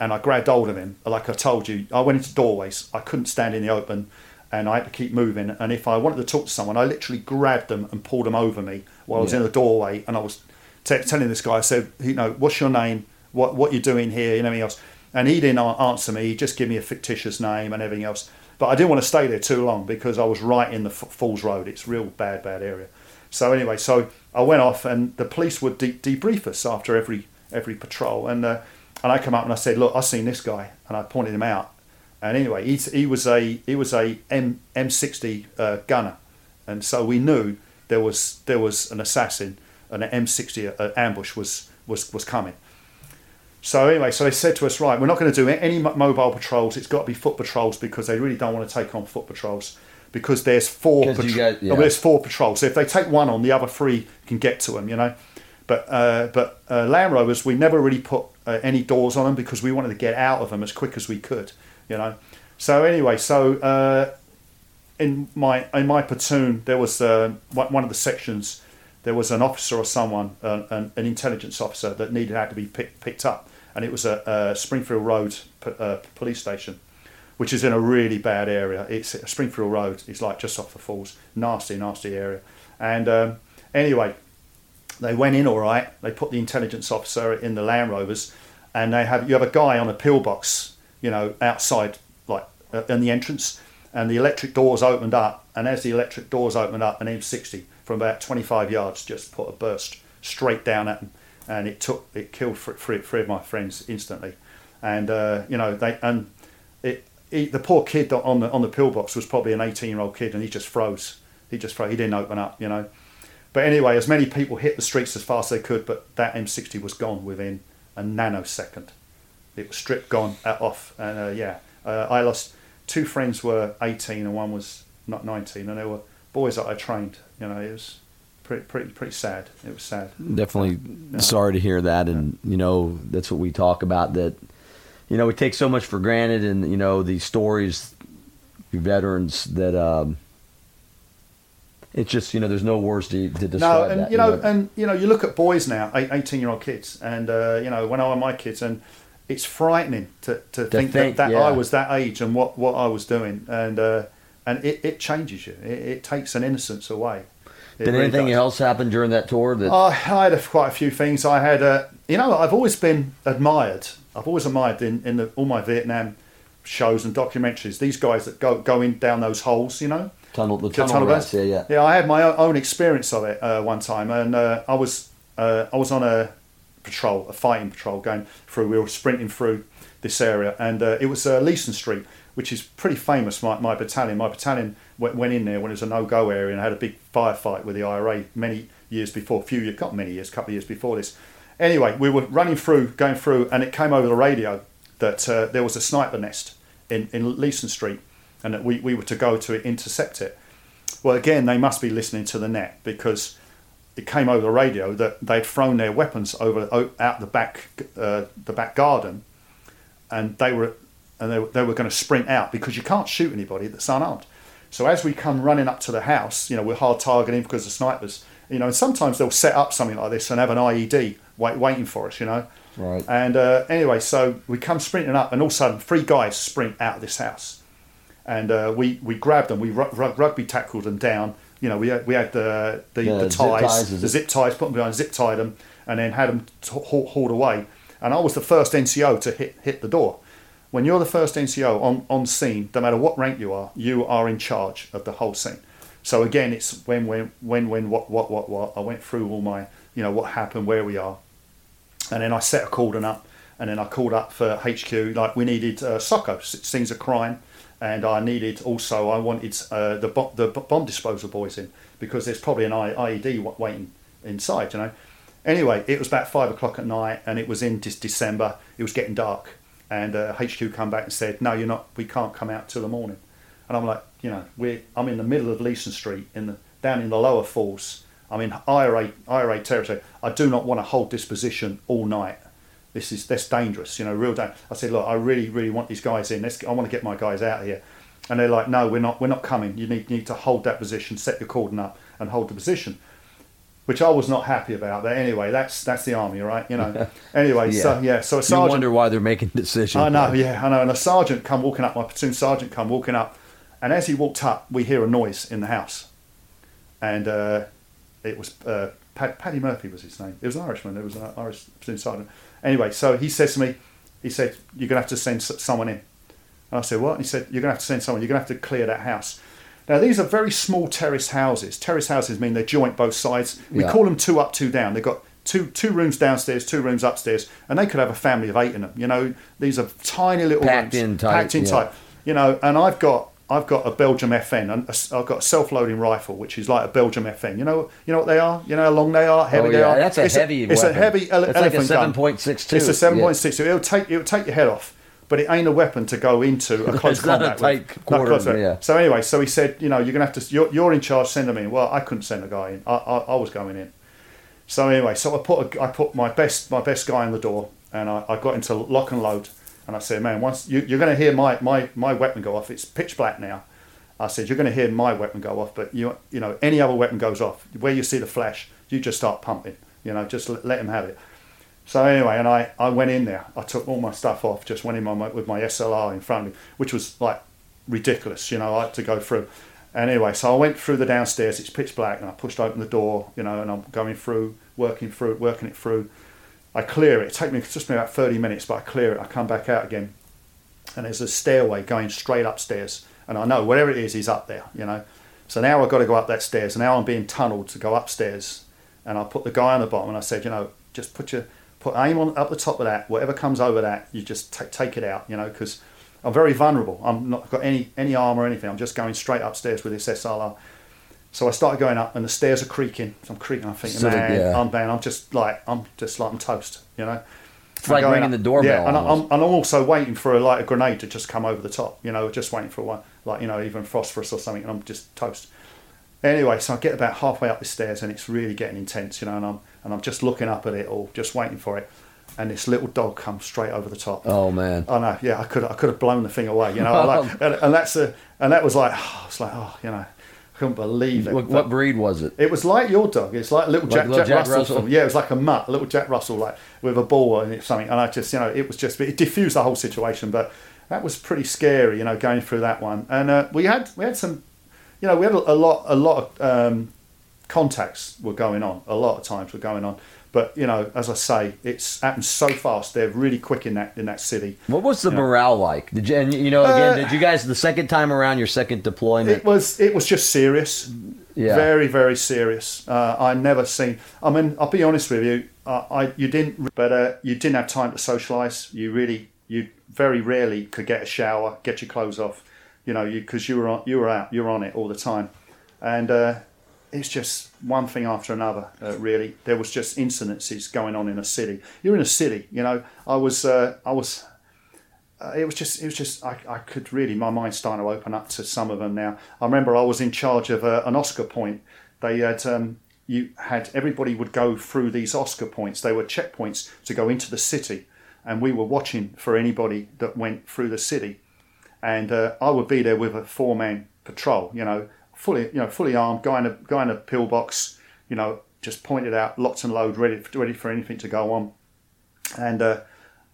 and I grabbed hold of him. Like I told you, I went into doorways. I couldn't stand in the open, and I had to keep moving. And if I wanted to talk to someone, I literally grabbed them and pulled them over me while I was Yeah. in the doorway, and I was t- telling this guy, I said, you know, what's your name? What what you doing here? And everything else. And he didn't answer me. He just gave me a fictitious name and everything else. But I didn't want to stay there too long because I was right in the F- Falls Road. It's a real bad, bad area. So anyway, so I went off, and the police would de- debrief us after every every patrol. And uh, and I come up and I said, look, I've seen this guy, and I pointed him out. And anyway, he, he was a he was a M M60 uh, gunner, and so we knew there was there was an assassin, an M60 uh, ambush was was was coming. So anyway, so they said to us, right, we're not going to do any mobile patrols. It's got to be foot patrols because they really don't want to take on foot patrols because there's four. patro- guys- yeah. there's four patrols. So if they take one on, the other three can get to them. You know, but uh, but uh, Land Rovers, we never really put uh, any doors on them because we wanted to get out of them as quick as we could. You know, so anyway, so uh, in my in my platoon, there was uh, one of the sections. There was an officer or someone, an, an intelligence officer that needed had to be pick, picked up, and it was a, a Springfield Road p- uh, police station. which is in a really bad area. It's Springfield Road. It's like just off the falls. Nasty, nasty area. And um, anyway, they went in all right. They put the intelligence officer in the Land Rovers, and they have you have a guy on a pillbox, you know, outside like uh, in the entrance, and the electric doors opened up, and as the electric doors opened up, an M60 from about 25 yards just put a burst straight down at them, and it took it killed three, three of my friends instantly, and uh, you know they and it, he, the poor kid on the on the pillbox was probably an 18 year old kid, and he just froze. He just froze. He didn't open up, you know. But anyway, as many people hit the streets as fast as they could, but that M60 was gone within a nanosecond. It was stripped, gone, uh, off, and uh, yeah, uh, I lost two friends were 18 and one was not 19, and they were boys that I trained. You know, it was pretty pretty pretty sad. It was sad. Definitely yeah. sorry to hear that, and you know that's what we talk about. That you know we take so much for granted, and you know these stories, veterans that. Um, it's just you know there's no words to, to describe no, and that, you know, you know, and you know, you look at boys now, eighteen year old kids, and uh, you know, when I were my kids, and it's frightening to, to, to think, think, that, that yeah. I was that age and what, what I was doing, and uh, and it, it changes you. It, it, takes an innocence away. It Did really anything does. else happen during that tour? That I had a, quite a few things. I had, uh, you know, I've always been admired. I've always admired in, in the, all my Vietnam shows and documentaries. These guys that go go in down those holes, you know tunnel, the tunnel, tunnel rats, yeah, yeah. Yeah, I had my own experience of it uh, one time, and uh, I was uh, I was on a patrol, a fighting patrol, going through. We were sprinting through this area, and uh, it was uh, Leeson Street, which is pretty famous. My, my battalion, my battalion went, went in there when it was a no-go area and had a big firefight with the IRA many years before, few years, not many years, a couple of years before this. Anyway, we were running through, going through, and it came over the radio that uh, there was a sniper nest in, in Leeson Street and that we, we were to go to it, intercept it. Well, again, they must be listening to the net because it came over the radio that they'd thrown their weapons over out the back uh, the back garden, and they were and they, they were going to sprint out because you can't shoot anybody that's unarmed. So as we come running up to the house, you know, we're hard targeting because of snipers. You know, and sometimes they'll set up something like this and have an IED wait, waiting for us. You know. Right. And uh, anyway, so we come sprinting up, and all of a sudden, three guys sprint out of this house and uh, we we grabbed them, we rugby tackled them down. You know, we had, we had the the, yeah, the ties, the zip ties, put them behind, zip tied them, and then had them t- hauled away. And I was the first NCO to hit hit the door. When you're the first NCO on, on scene, no matter what rank you are, you are in charge of the whole scene. So again, it's when when when when what what what what. I went through all my you know what happened, where we are, and then I set a cordon up, and then I called up for HQ like we needed uh, SOCO, scenes of crime and I needed also I wanted uh, the bo- the bomb disposal boys in because there's probably an IED waiting inside, you know. Anyway, it was about five o'clock at night, and it was in December. It was getting dark, and uh, HQ come back and said, "No, you're not. We can't come out till the morning." And I'm like, you know, we're I'm in the middle of Leeson Street, in the down in the lower falls. I'm in IRA IRA territory. I do not want to hold this position all night this is that's dangerous, you know, real dangerous. I said, look, I really, really want these guys in. Let's, I want to get my guys out here. And they're like, no, we're not, we're not coming. You need, you need to hold that position, set your cordon up, and hold the position. Which I was not happy about. But anyway, that's that's the army, right? You know. [laughs] Anyway, yeah. so yeah, so a sergeant. You wonder why they're making [laughs] decisions. I know, yeah, I know. And a sergeant come walking up, my platoon sergeant come walking up, and as he walked up, we hear a noise in the house, and uh, it was uh, Paddy Murphy was his name. It was an Irishman. It was an Irish platoon sergeant Anyway, so he says to me, he said, you're going to have to send someone in. And I said, what? And he said, you're going to have to send someone. You're going to have to clear that house. Now, these are very small terrace houses. Terrace houses mean they're joint both sides. We yeah. call them two up, two down. They've got two two rooms downstairs, two rooms upstairs, and they could have a family of eight in them. You know, these are tiny little packed rooms, in tight, packed in yeah. tight. You know, and I've got I've got a Belgium FN, and I've got a self-loading rifle, which is like a Belgium FN. You know, you know what they are. You know how long they are, heavy oh, yeah. they are. That's a it's heavy. A, it's a heavy ele- it's elephant like a seven point six two. It's a seven point six two. It'll take it'll take your head off, but it ain't a weapon to go into a [laughs] close combat with. Quarter, yeah. So anyway, so he said, you know, you're gonna have to. You're, you're in charge. Send them in. Well, I couldn't send a guy in. I, I, I was going in. So anyway, so I put a, I put my best my best guy in the door, and I, I got into lock and load, and I said, man, once you, you're going to hear my, my my weapon go off. It's pitch black now I said, you're going to hear my weapon go off, but you you know any other weapon goes off, where you see the flash, you just start pumping. You know, just let him have it. So anyway, and I, I went in there. I took all my stuff off, just went in my, with my SLR in front of me, which was like ridiculous, you know, I had to go through. And Anyway, so I went through the downstairs. It's pitch black, and I pushed open the door, you know, and I'm going through, working through, working it through. I clear it. It takes me just me about 30 minutes, but I clear it. I come back out again, and there's a stairway going straight upstairs, and I know whatever it is, he's up there, you know. So now I've got to go up that stairs, and now I'm being tunneled to go upstairs, and I put the guy on the bottom, and I said, you know, just put your put aim on up the top of that. Whatever comes over that, you just take take it out, you know, because I'm very vulnerable. I'm not got any any arm or anything. I'm just going straight upstairs with this SLR. So I started going up, and the stairs are creaking. So I'm creaking. I'm thinking, So, man, yeah. I'm man, I'm just like I'm just like I'm toast, you know. It's like I'm going ringing up- the doorbell Yeah, and I'm, almost. and I'm also waiting for a like a grenade to just come over the top. You know, just waiting for one, like you know, even phosphorus or something, and I'm just toast. Anyway, so I get about halfway up the stairs, and it's really getting intense, you know, and I'm and I'm just looking up at it all, just waiting for it, and this little dog comes straight over the top. Oh man. I know, yeah, I could I could have blown the thing away, you know, like, [laughs] and, and that's a and that was like, [sighs] oh, it's like, oh, you know, couldn't believe it. What, what breed was it? it was like your dog. It's like little Like Jack, little Jack, Jack Russell. Russell? Yeah, it was like a mutt, a little Jack Russell, like with a ball and something. And I just, you know, it was just it diffused the whole situation. But that was pretty scary, you know, going through that one. And uh, we had we had some, you know, we had a, a lot a lot of um, contacts were going on. A lot of times were going on. But you know, as I say, it's happened so fast. They're really quick in that in that city. What was the Yeah. morale like? Did you, and you know, again, Uh, did you guys the second time around your second deployment? It was it was just serious. Yeah. Very very serious. Uh, I never seen. I mean, I'll be honest with you. Uh, I you didn't, but uh, you didn't have time to socialise. You really you very rarely could get a shower, get your clothes off. You know, you because you were on, you were out, you were on it all the time, and uh, it's just one thing after another. Uh, really, there was just incidences going on in a city. You're in a city. You know, I was uh, I was uh, it was just it was just I, I could really my mind's starting to open up to some of them now i remember i was in charge of uh, an oscar point they had um, you had everybody would go through these oscar points they were checkpoints to go into the city and we were watching for anybody that went through the city and uh, i would be there with a four man patrol you know fully you know fully armed guy in a guy in a pillbox you know just pointed out locked and load ready ready for anything to go on and uh,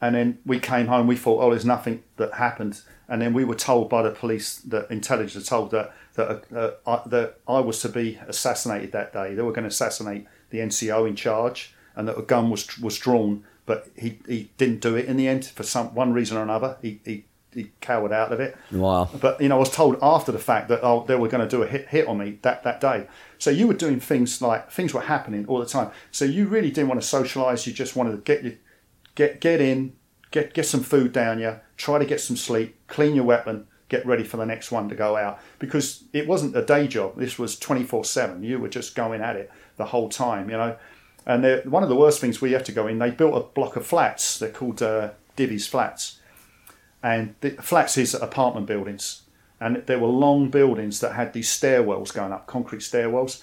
and then we came home. We thought, oh, there's nothing that happened. And then we were told by the police, that intelligence told that that uh, I, that I was to be assassinated that day. They were going to assassinate the NCO in charge, and that a gun was was drawn, but he, he didn't do it in the end for some one reason or another. He he, he cowered out of it. Wow. But you know, I was told after the fact that oh, they were going to do a hit hit on me that, that day. So you were doing things like things were happening all the time. So you really didn't want to socialise. You just wanted to get your get get in, get get some food down you, try to get some sleep, clean your weapon, get ready for the next one to go out. Because it wasn't a day job. This was twenty four seven. You were just going at it the whole time. You know. And one of the worst things we have to go in, they built a block of flats. They're called uh, Divis Flats and the flats is apartment buildings. And there were long buildings that had these stairwells going up concrete stairwells.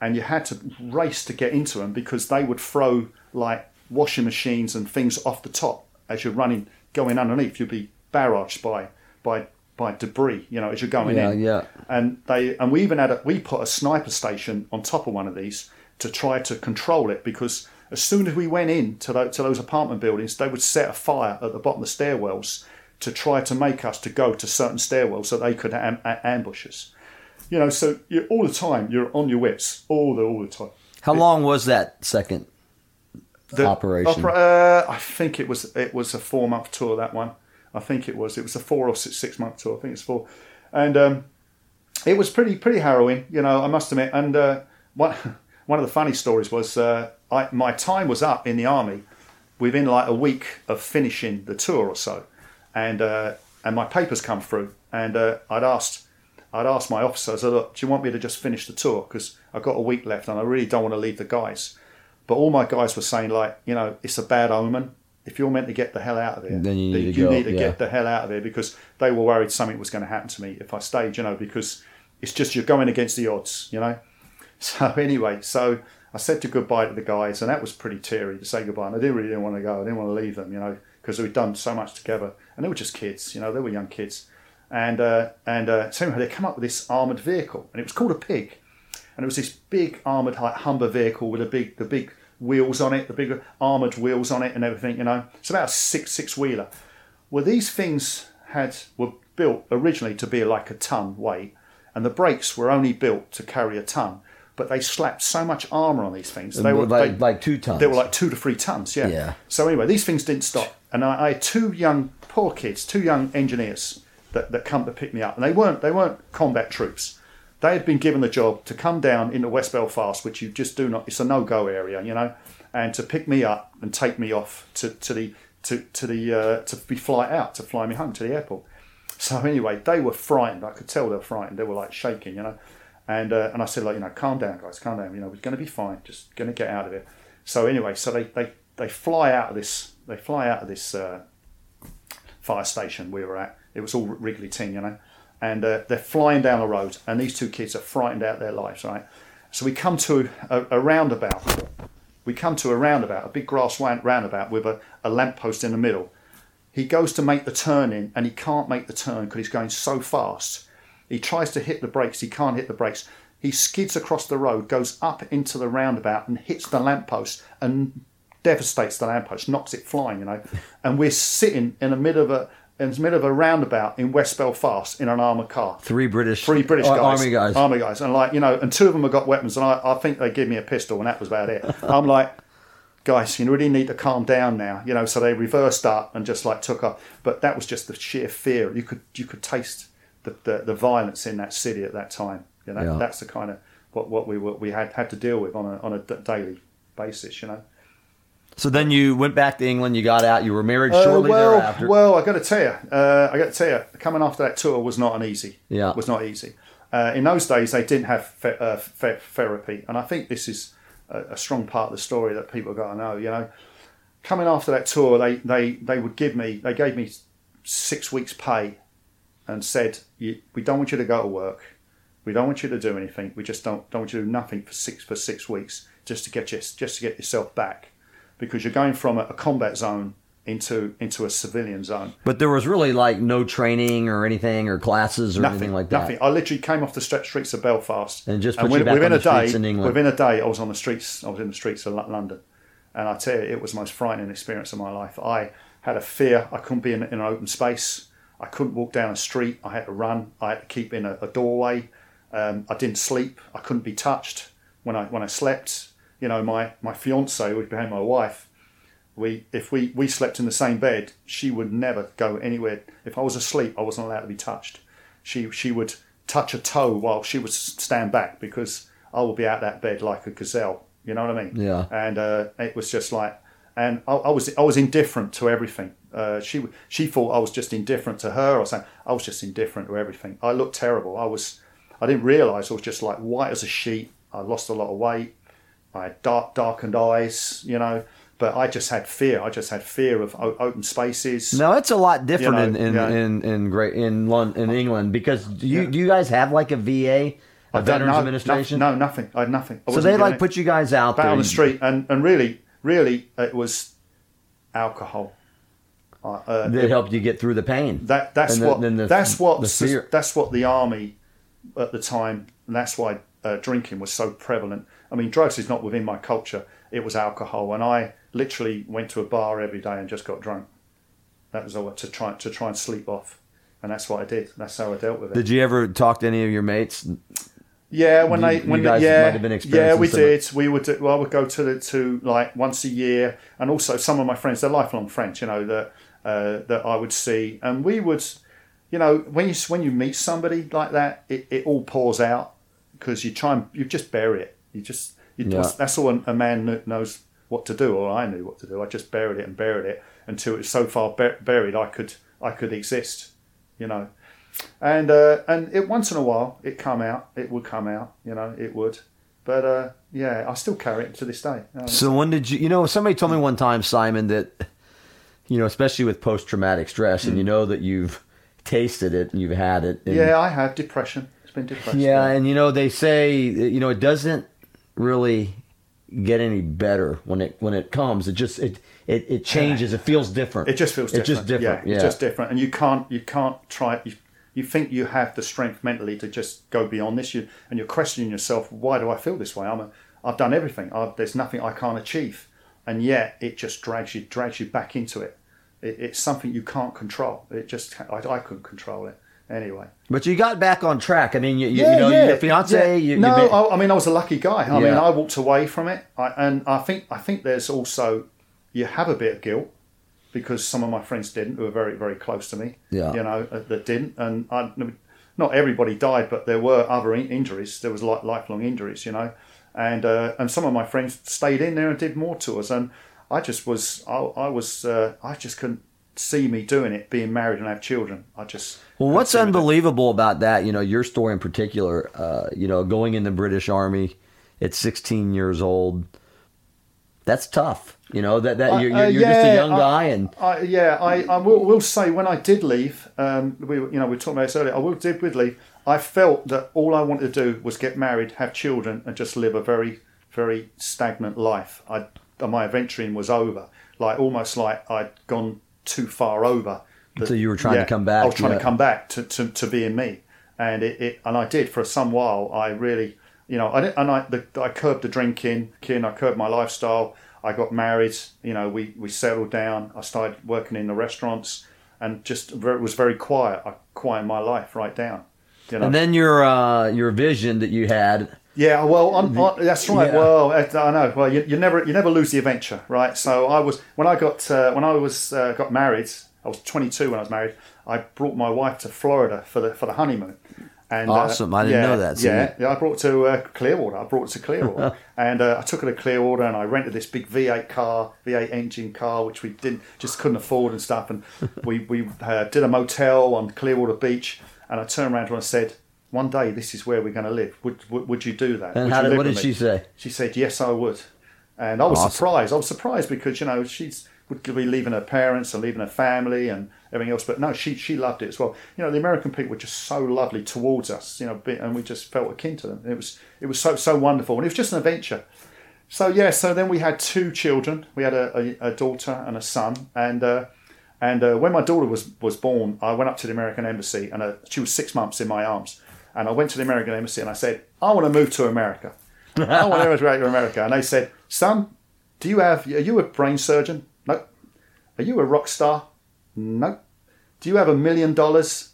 And you had to race to get into them because they would throw like washing machines and things off the top as you're running going underneath. You'd be barraged by by by debris you know as you're going Yeah, in. yeah. and they and we even had a, we put a sniper station on top of one of these to try to control it because as soon as we went in to, tho- to those apartment buildings they would set a fire at the bottom of the stairwells to try to make us to go to certain stairwells so they could am- a- ambush us you know so all the time you're on your wits all the all the time How long was that second The operation? opera- uh, I think it was it was a four month tour. That one, I think it was. It was a four or six, six month tour. I think it's four, and um, it was pretty pretty harrowing. You know, I must admit. And uh, one [laughs] one of the funny stories was uh, I, my time was up in the army within like a week of finishing the tour or so, and uh, and my papers come through, and uh, I'd asked. I'd asked my officer, I said, look, do you want me to just finish the tour? Because I've got a week left and I really don't want to leave the guys. But all my guys were saying, like, you know, it's a bad omen. If you're meant to get the hell out of here, Then you need to you go, need to yeah. get the hell out of here because they were worried something was going to happen to me if I stayed, you know, because it's just you're going against the odds, you know. [laughs] So anyway, so I said to goodbye to the guys, and that was pretty teary to say goodbye. And I didn't really didn't want to go. I didn't want to leave them, you know, because we'd done so much together, and they were just kids, you know, they were young kids. And uh, and uh, so anyway, they come up with this armored vehicle, and it was called a pig, and it was this big armored like Humber vehicle with a big the big wheels on it, the big armored wheels on it, and everything. You know, it's about a six six wheeler. Well, these things had were built originally to be like a ton weight, and the brakes were only built to carry a ton. But they slapped so much armor on these things. They were like, they, like two tons. they were like two to three tons, yeah. Yeah. So anyway, these things didn't stop, and I, I had two young, poor kids, two young engineers that, that come to pick me up, and they weren't they weren't combat troops. They had been given the job to come down into West Belfast, which you just do not. It's a no go area, you know, and to pick me up and take me off to, to the to to the uh, to be fly out to fly me home to the airport. So anyway, they were frightened. I could tell they were frightened. They were like shaking, you know. And uh, and I said like you know calm down guys, calm down. You know we're going to be fine. Just going to get out of it. So anyway, so they, they they fly out of this they fly out of this uh, fire station we were at. It was all Wriggly Tin, you know. And uh, they're flying down the road, and these two kids are frightened out of their lives, right? So we come to a, a roundabout. We come to a roundabout, a big grass roundabout with a, a lamppost in the middle. He goes to make the turn in, and he can't make the turn because he's going so fast. He tries to hit the brakes, he can't hit the brakes. He skids across the road, goes up into the roundabout, and hits the lamppost and devastates the lamppost, knocks it flying, you know. And we're sitting in the middle of a in the middle of a roundabout in West Belfast in an armoured car. three British, Three British guys, army guys. army guys, and like you know, and two of them have got weapons, and I, I think they give me a pistol, and that was about it. [laughs] I'm like, guys, you really need to calm down now, you know. So they reversed up and just like took off, but that was just the sheer fear. You could you could taste the the, the violence in that city at that time. You know, Yeah. that's the kind of what what we were, we had had to deal with on a on a d- daily basis. You know. So then you went back to England. You got out. You were married Uh, shortly well, thereafter. well, I got to tell you, uh, I got to tell you, coming after that tour was not an easy. Yeah. was not easy. Uh, in those days, they didn't have fe- uh, therapy, and I think this is a, a strong part of the story that people got to know. You know, coming after that tour, they they they would give me, they gave me six weeks' pay, and said, you, "We don't want you to go to work. We don't want you to do anything. We just don't don't want you to do nothing for six for six weeks, just to get you, just to get yourself back, because you're going from a, a combat zone." Into into a civilian zone, but there was really like no training or anything or classes or nothing anything like that. Nothing. I literally came off the stre- streets of Belfast And just put you within, back within on a the streets day, in England. within a day, I was on the streets. I was in the streets of London, and I tell you, it was the most frightening experience of my life. I had a fear. I couldn't be in, in an open space. I couldn't walk down a street. I had to run. I had to keep in a, a doorway. Um, I didn't sleep. I couldn't be touched when I when I slept. You know, my my fiance, who became my wife, we if we we slept in the same bed, she would never go anywhere. If I was asleep, I wasn't allowed to be touched. She she would touch a toe while she would stand back because I would be out that bed like a gazelle. You know what I mean? Yeah. And uh, it was just like, and I, I was I was indifferent to everything. Uh, she she thought I was just indifferent to her or something. I was just indifferent to everything. I looked terrible. I was I didn't realise I was just like white as a sheet. I lost a lot of weight. I had dark darkened eyes. You know. But I just had fear. I just had fear of o- open spaces. No, it's a lot different You in know, in, yeah. in in great in London, in England because do you Yeah. do you guys have like a VA, a Veterans know. Administration? No, no, nothing. I had nothing. I so they like it. put you guys out back there on the street, and, and really, really, it was alcohol. Uh, that helped you get through the pain. that that's the- what the- that's what the that's what the army at the time, and that's why uh, drinking was so prevalent. I mean, drugs is not within my culture. It was alcohol, and I literally went to a bar every day and just got drunk. That was all to try to try and sleep off, and that's what I did. That's how I dealt with it. Did you ever talk to any of your mates? Yeah, when You- they you when guys they, yeah might have been yeah we did. We would do, well, I would go to the to like once a year, and also some of my friends, they're lifelong friends, you know that uh, that I would see, and we would, you know, when you when you meet somebody like that, it, it all pours out because you try and you just bury it. You just you, Yeah. that's all a man knows what to do, or I knew what to do. I just buried it and buried it until it was so far bur- buried I could I could exist, you know and uh, and it once in a while it come out it would come out you know it would but uh, yeah I still carry it to this day Uh, So when did you? You know, somebody told me one time, Simon, that you know, especially with post traumatic stress, and you know that you've tasted it and you've had it. and- Mm. yeah I have depression it's been depression Yeah, and you know they say you know it doesn't really get any better when it when it comes. It just it it, it changes. It feels different. it just feels It's different just different. yeah, Yeah, it's just different and you can't you can't try you, you think you have the strength mentally to just go beyond this you and you're questioning yourself why do I feel this way I'm a I've done everything. I've, there's nothing I can't achieve, and yet it just drags you drags you back into it. it it's something you can't control. It just I, I couldn't control it anyway. But you got back on track. I mean, you, you, you know, your fiance. yeah. You, no, made- I, I mean, I was a lucky guy. I mean, I walked away from it, I, and I think I think there's also you have a bit of guilt because some of my friends didn't, who were very very close to me. Yeah. you know, uh, that didn't, and I, not everybody died, but there were other in- injuries. There was like lifelong injuries, you know, and uh, and some of my friends stayed in there and did more tours, and I just was I, I was uh, I just couldn't see me doing it, being married and have children. I just Well, what's couldn't see me doing it. unbelievable about that, you know, your story in particular, uh, you know, going in the British Army at 16 years old, that's tough. You know, that, that you're, Uh, you're, you're just a young I- guy and I, yeah, I, I will, will say when I did leave, um, we you know we were talking about this earlier. I will did with leave. I felt that all I wanted to do was get married, have children, and just live a very very stagnant life. I my adventuring was over, like almost like I'd gone too far over. The- So you were trying to come back, I was trying yeah. to come back to, to, to being me, and it, it and I did for some while. I really, you know, I didn't, and I the, I curbed the drinking, kin. I curbed my lifestyle. I got married. You know, we we settled down. I started working in the restaurants, and just very, was very quiet. I quieted my life right down. You know. and then your uh, your vision that you had. Yeah, well, on, on, that's right. Yeah. Well, I I know. Well, you, you never you never lose the adventure, right? So I was when I got uh, when I was uh, got married. I was 22 when I was married. I brought my wife to Florida for the for the honeymoon. And, uh, Awesome. I didn't yeah, know that. So yeah, yeah. I brought to uh, Clearwater. I brought to Clearwater, [laughs] and uh, I took her to Clearwater, and I rented this big V8 car, V8 engine car, which we didn't just couldn't afford and stuff. And [laughs] we we uh, did a motel on Clearwater Beach, and I turned around to her and said, "One day, this is where we're going to live. Would, would would you do that?" And Would how you did, what did me?" she say? She said, "Yes, I would," and I was Awesome. surprised. I was surprised because you know she's would be leaving her parents and leaving her family and everything else, but no, she she loved it as well. You know, the American people were just so lovely towards us, you know, and we just felt akin to them. It was it was so so wonderful, and it was just an adventure. So yeah, so then we had two children. We had a, a, a daughter and a son, and uh, and uh, when my daughter was was born, I went up to the American embassy, and uh, she was six months in my arms, and I went to the American embassy and I said, I want to move to America. I want to [laughs] immigrate to America, and they said, son, do you have? Are you a brain surgeon? Are you a rock star? No. Do you have a million dollars?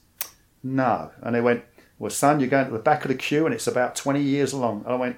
No. And they went, well, son, you're going to the back of the queue, and it's about twenty years long. And I went,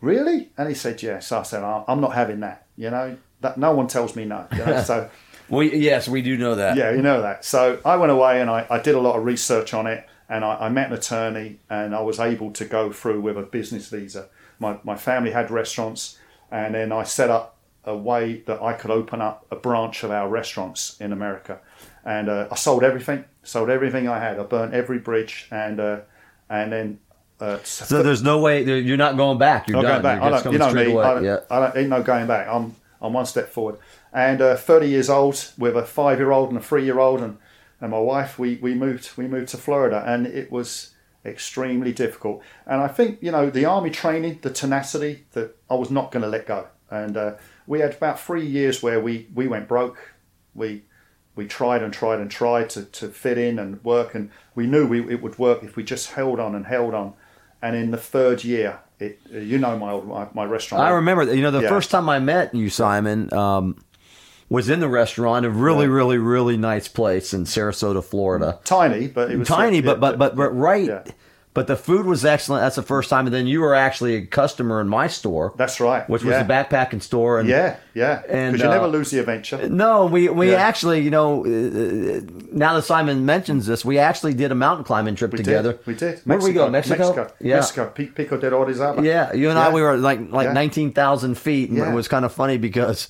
really? And he said, yes. I said, "I'm- I'm not having that. You know, that no one tells me no. You know? so. [laughs] Well, yes, we do know that. Yeah, you know that. So I went away and I, I did a lot of research on it and I, I met an attorney and I was able to go through with a business visa. My, my family had restaurants and then I set up a way that I could open up a branch of our restaurants in America. And uh, I sold everything, sold everything I had. I burnt every bridge and uh, and then. Uh, So there's no way you're not going back. You're not done. going back. You're I don't, you know me. away. I don't, yeah. I don't, ain't no going back. I'm I'm one step forward. And uh, 30 years old with a five year old and a three year old and, and my wife, we, we moved we moved to Florida and it was extremely difficult. And I think you know the army training, the tenacity that I was not going to let go. And uh, we had about three years where we, we went broke. We we tried and tried and tried to, to fit in and work, and we knew we, it would work if we just held on and held on. And in the third year, it you know my old my, my restaurant. I remember that. You know, the Yeah. first time I met you, Simon, um, was in the restaurant, a really, Yeah. really, really nice place in Sarasota, Florida. tiny, but it was Tiny, yeah, but but but but right. Yeah. But the food was excellent. That's the first time, and then you were actually a customer in my store, That's right. which was yeah. the backpacking store. And Yeah, yeah. Because you uh, never lose the adventure. No, we we Yeah. actually, you know, uh, now that Simon mentions this, we actually did a mountain climbing trip We together. did. We did. Where did we go? Mexico. Mexico. Yeah. Mexico. Pi- Pico de Orizaba. Yeah, you and I, we were like like Yeah. nineteen thousand feet, and Yeah. it was kind of funny because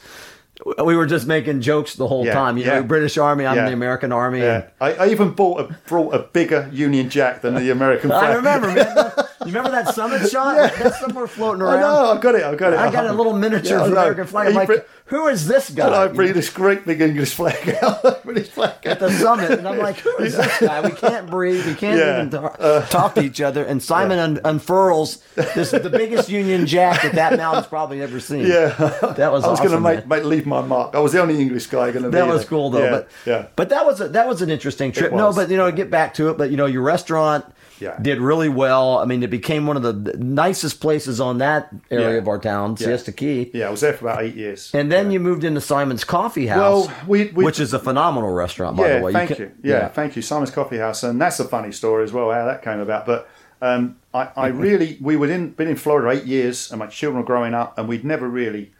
we were just making jokes the whole Yeah, time. You know. British Army, I'm Yeah. the American Army. Yeah. I, I even bought a, brought a bigger Union Jack than the American flag. I remember, man. [laughs] You remember that summit shot? That's somewhere floating around. I know. I got it. I got it. I got a little miniature [laughs] Yeah, I of the know. American flag. I'm like, who is this guy? And I bring this great big English flag out. [laughs] British flag at the summit, and I'm like, who is this guy? We can't breathe. We can't Yeah. even ta- uh, talk to each other. And Simon un- unfurls this the biggest Union Jack that that mountain's probably ever seen. Yeah. that was. I was awesome, going to make, make leave my mark. I was the only English guy going to be That was there. cool though, Yeah, but yeah. but that was a, that was an interesting trip. No, but you know, get back to it. But you know, your restaurant, Yeah. did really well. I mean, it became one of the nicest places on that area Yeah. of our town, Siesta Key. Yeah, I was there for about eight years. And then you moved into Simon's Coffee House, Well, we- we- which is a phenomenal restaurant, by the way. thank ca- you. Yeah, thank you, Simon's Coffee House, and that's a funny story as well how that came about. But um, I, I [laughs] really, we were in been in Florida eight years, and my children were growing up, and we'd never really,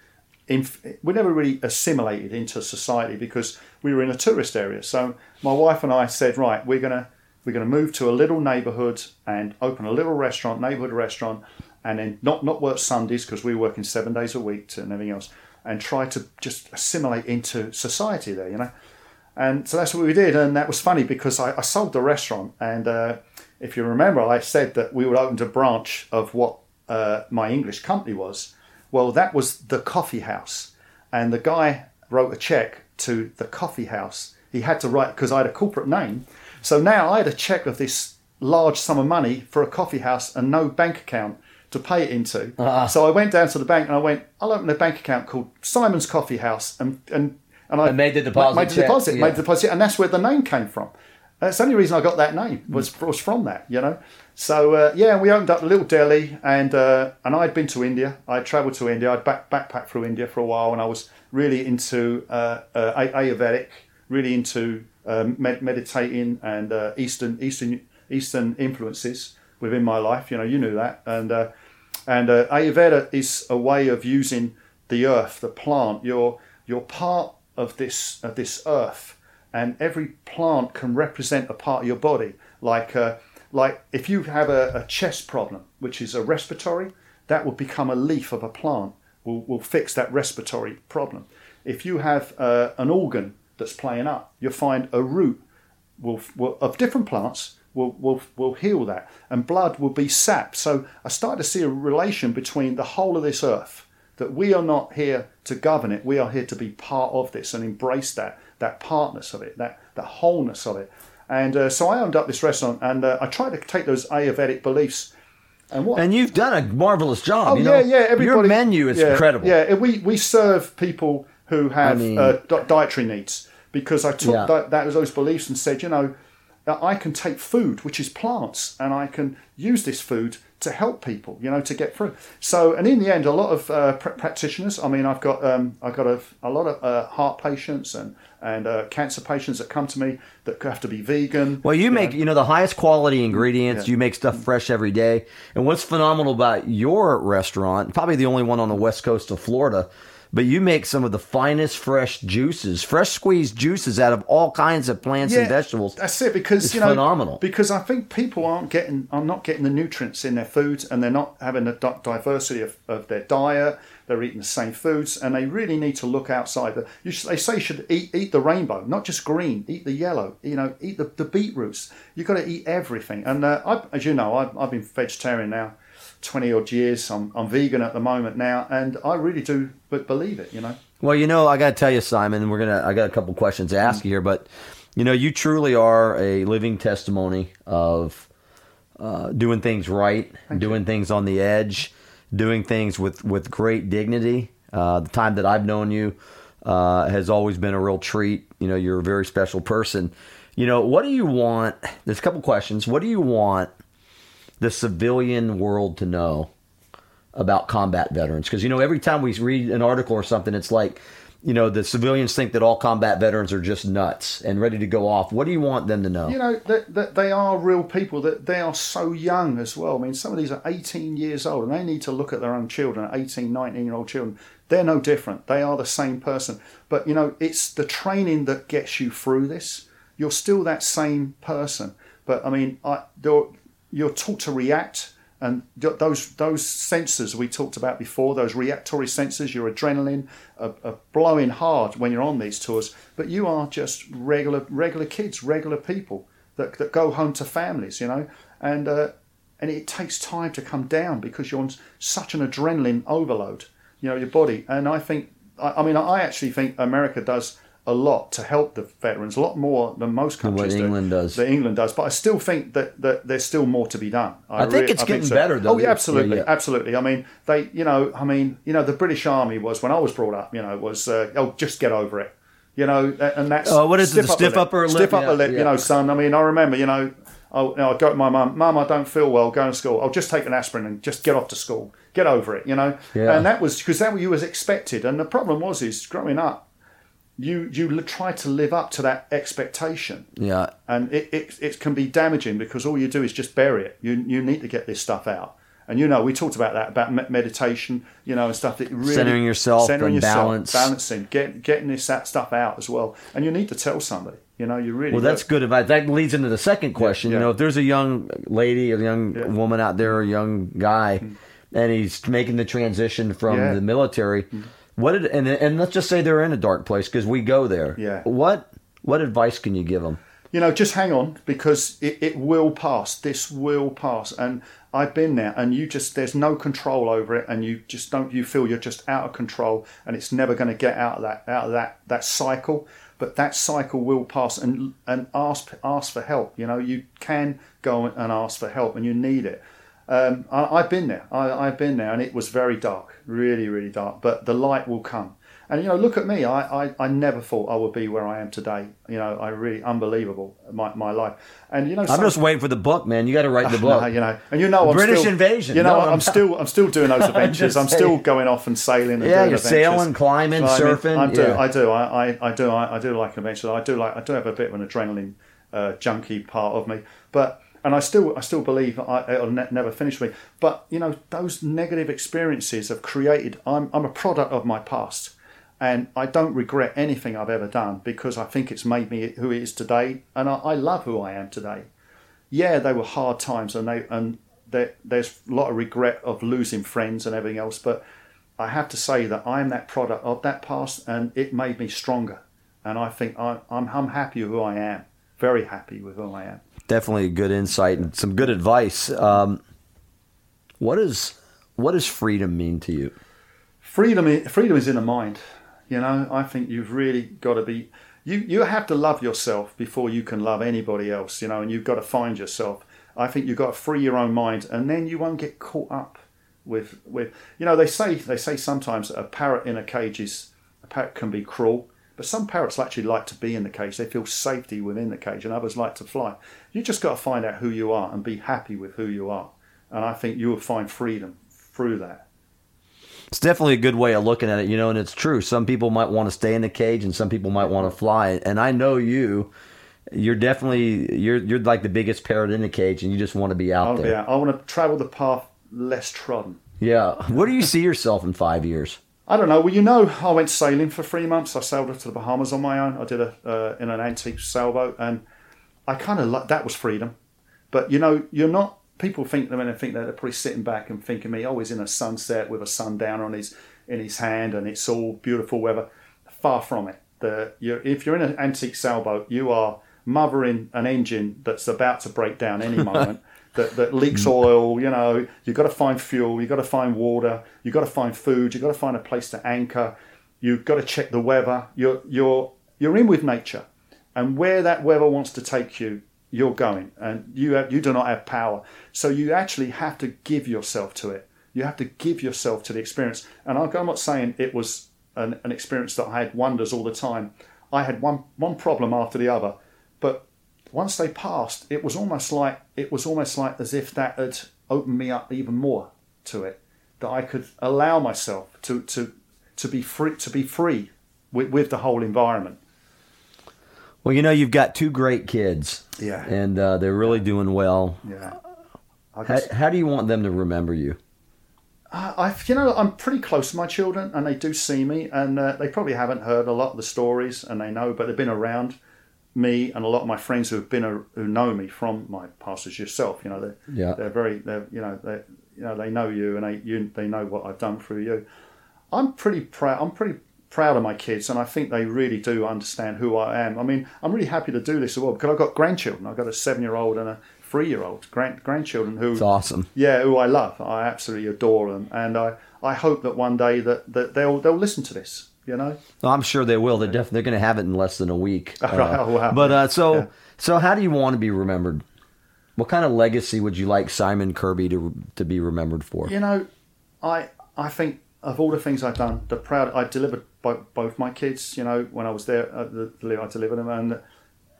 inf- we never really assimilated into society because we were in a tourist area. So my wife and I said, right, we're gonna we're gonna move to a little neighbourhood and open a little restaurant, neighbourhood restaurant, and then not not work Sundays because we were working seven days a week and everything else, and try to just assimilate into society there, you know. And so that's what we did, and that was funny because I, I sold the restaurant, and uh, if you remember, I said that we would open a branch of what uh, my English company was. Well, that was the coffee house, and the guy wrote a check to the coffee house. He had to write because I had a corporate name, so now I had a check of this large sum of money for a coffee house and no bank account to pay it into. So I went down to the bank and I went, I'll open a bank account called Simon's Coffee House, and and and I And made the deposit Made the check, deposit. yeah. Made the deposit, and that's where the name came from. That's the only reason I got that name was was from that, you know. So uh, yeah, we opened up a little deli, and uh, and I'd been to India. I travelled to India. I'd back, backpacked through India for a while, and I was really into uh, uh, Ayurvedic, really into um, med- meditating and uh, Eastern Eastern Eastern influences within my life. You know, you knew that, and uh, and uh, Ayurveda is a way of using the earth, the plant. You're you're part of this of this earth, and every plant can represent a part of your body. Like uh, like if you have a, a chest problem, which is a respiratory, that will become a leaf of a plant. Will will fix that respiratory problem. If you have uh, an organ that's playing up, you'll find a root will, will of different plants will, will will heal that, and blood will be sap. So I started to see a relation between the whole of this earth. That we are not here to govern it. We are here to be part of this and embrace that that partness of it, that the wholeness of it. And uh, so I opened up this restaurant, and uh, I tried to take those Ayurvedic beliefs. And what And you've done a marvelous job. Oh you know? yeah, yeah. Everybody, Your menu is yeah, incredible. Yeah, we we serve people who have mean- uh, di- dietary needs because I took Yeah. that, that those beliefs and said, you know, that I can take food, which is plants, and I can use this food to help people, you know, to get through. So, and in the end, a lot of uh, pr- practitioners. I mean, I've got um, I've got a, a lot of uh, heart patients and and uh, cancer patients that come to me that have to be vegan. Well, you make you know the highest quality ingredients. Yeah. You make stuff fresh every day. And what's phenomenal about your restaurant, probably the only one on the west coast of Florida, but you make some of the finest fresh juices, fresh squeezed juices out of all kinds of plants and vegetables. That's it because It's you know phenomenal. Because I think people aren't getting are not getting the nutrients in their food, and they're not having a diversity of, of their diet. They're eating the same foods, and they really need to look outside. The, you should, they say you should eat eat the rainbow, not just green. Eat the yellow. You know, eat the, the beetroots. You've got to eat everything. And uh, I, as you know, I've, I've been vegetarian now. 20 odd years I'm, I'm vegan at the moment now and i really do b- believe it you know Well, you know, I got to tell you, Simon, we're gonna. I got a couple questions to ask you here, but you know, you truly are a living testimony of uh, doing things right, doing things on the edge, doing things with with great dignity. Uh, the time that I've known you uh, has always been a real treat. You know, you're a very special person. You know, what do you want? There's a couple questions. What do you want the civilian world to know about combat veterans. Because you know every time we read an article or something it's like you know the civilians think that all combat veterans are just nuts and ready to go off. What do you want them to know? You know that, they are real people. That they are so young as well. I mean some of these are 18 years old and they need to look at their own children 18 19 year old children. They're no different. They are the same person. But you know it's the training that gets you through this. You're still that same person. But i mean I, you're, taught to react and those those sensors we talked about before, those reactory sensors, your adrenaline are, are blowing hard when you're on these tours. But you are just regular regular kids, regular people that, that go home to families, you know, and uh, and it takes time to come down because you're on such an adrenaline overload, you know, your body. And I think, I, I mean, I actually think America does a lot to help the veterans, a lot more than most Than what countries do. England does. That England does, but I still think that, that there's still more to be done. I think it's getting better, though. Oh yeah, absolutely, Yeah, yeah. absolutely. I mean, they, you know, I mean, you know, the British Army was when I was brought up. You know, was uh, oh, just get over it. You know, and that's Oh, what is it, the stiff lip. upper lip? Stiff upper Yeah, lip. yeah. You know, son. I mean, I remember. You know, I'll, you know, I'll go to my mum, Mum, I don't feel well, going to school. I'll just take an aspirin and just get off to school, get over it, you know. Yeah. And that was because that you was expected. And the problem was is growing up, you you try to live up to that expectation Yeah. and it, it, it can be damaging because all you do is just bury it. You you need to get this stuff out. And you know, we talked about that about meditation, you know, and stuff that really Centering yourself centering and balance. balancing, get, getting this that stuff out as well. And you need to tell somebody. You know, you really. Well, that's good advice. That leads into the second question. yeah. You know, if there's a young lady, a young Yeah. Woman out there, a young guy, mm. and he's making the transition from Yeah. The military, mm. What did and and let's just say they're in a dark place because we go there. Yeah. What what advice can you give them? you know, just hang on because it, it will pass. This will pass. And I've been there and you just, there's no control over it. And you just don't, you feel you're just out of control and it's never going to get out of that, out of that, that cycle. But that cycle will pass and, and ask, ask for help. You know, you can go and ask for help and you need it. Um, I, I've been there. I, I've been there, and it was very dark, really, really dark. But the light will come. And you know, look at me. I, I, I never thought I would be where I am today. You know, I really unbelievable my, my life. And you know, I'm just waiting for the book, man. You got to write the [laughs] book. no, you know, and you know, I'm British still, invasion. You know, No, I'm, I'm- still I'm still doing those [laughs] adventures. just I'm still going off and sailing. And Yeah, doing you're adventures. sailing, climbing, surfing, I do. yeah. I do. I, I, I do. I, I do like adventures. I do like. I do have a bit of an adrenaline uh, junkie part of me, but. And I still, I still believe I, it'll ne- never finish me. But you know, those negative experiences have created. I'm, I'm a product of my past, and I don't regret anything I've ever done because I think it's made me who it is today, and I, I love who I am today yeah, they were hard times, and they and there, there's a lot of regret of losing friends and everything else. But I have to say that I'm that product of that past, and it made me stronger. And I think I, I'm I'm happy with who I am, very happy with who I am. Definitely a good insight and some good advice. Um, what is what does freedom mean to you? freedom freedom is in the mind you know i think you've really got to be you you have to love yourself before you can love anybody else you know and you've got to find yourself i think you've got to free your own mind and then you won't get caught up with with you know they say they say sometimes a parrot in a cage is a parrot can be cruel but some parrots actually like to be in the cage they feel safety within the cage and others like to fly you just got to find out who you are and be happy with who you are and i think you will find freedom through that It's definitely a good way of looking at it, you know, and it's true. Some people might want to stay in the cage, and some people might want to fly. And I know you, you're definitely you're you're like the biggest parrot in the cage, and you just want to be out Oh, there. yeah, I want to travel the path less trodden. Yeah. Where do you see yourself in five years? I don't know. Well, you know, I went sailing for three months. I sailed up to the Bahamas on my own. I did a uh, in an antique sailboat, and I kind of like that was freedom. But you know, you're not. People think that when they think that they're probably sitting back and thinking me, oh, he's in a sunset with a sundowner on his in his hand, and it's all beautiful weather. Far from it. The you're, if you're in an antique sailboat, you are mothering an engine that's about to break down any [laughs] moment. That, that leaks mm. oil, you know, you've got to find fuel, you've got to find water, you've got to find food, you've got to find a place to anchor, you've got to check the weather. You're, you're, you're in with nature. And where that weather wants to take you, you're going. And you, have, you do not have power. So you actually have to give yourself to it. You have to give yourself to the experience. And I'm not saying it was an, an experience that I had wonders all the time. I had one, one problem after the other. But once they passed, it was almost like it was almost like as if that had opened me up even more to it. That I could allow myself to to to be free to be free with, with the whole environment. Well, you know, you've got two great kids. Yeah. And uh, they're really doing well. Yeah. I How, how do you want them to remember you? I, I- you know, I'm pretty close to my children, and they do see me, and uh, they probably haven't heard a lot of the stories, and they know, but they've been around me and a lot of my friends who have been a, who know me from my past as yourself. You know, they're, Yeah. they're very, they're, you know, they, you know, they know you, and they, you, they know what I've done through you. I'm pretty proud. I'm pretty proud of my kids, and I think they really do understand who I am. I mean, I'm really happy to do this as well because I've got grandchildren. I've got a seven-year-old and a three-year-old grand grandchildren who It's awesome. yeah, who I love. I absolutely adore them, and I, I hope that one day that, that they'll they'll listen to this. You know, I'm sure they will. They're definitely they're going to have it in less than a week. Uh, [laughs] oh, wow. But uh, so Yeah. so how do you want to be remembered? What kind of legacy would you like Simon Kirby to to be remembered for? you know, I I think of all the things I've done, the proud I delivered bo- both my kids. You know, when I was there, uh, the, I delivered them, and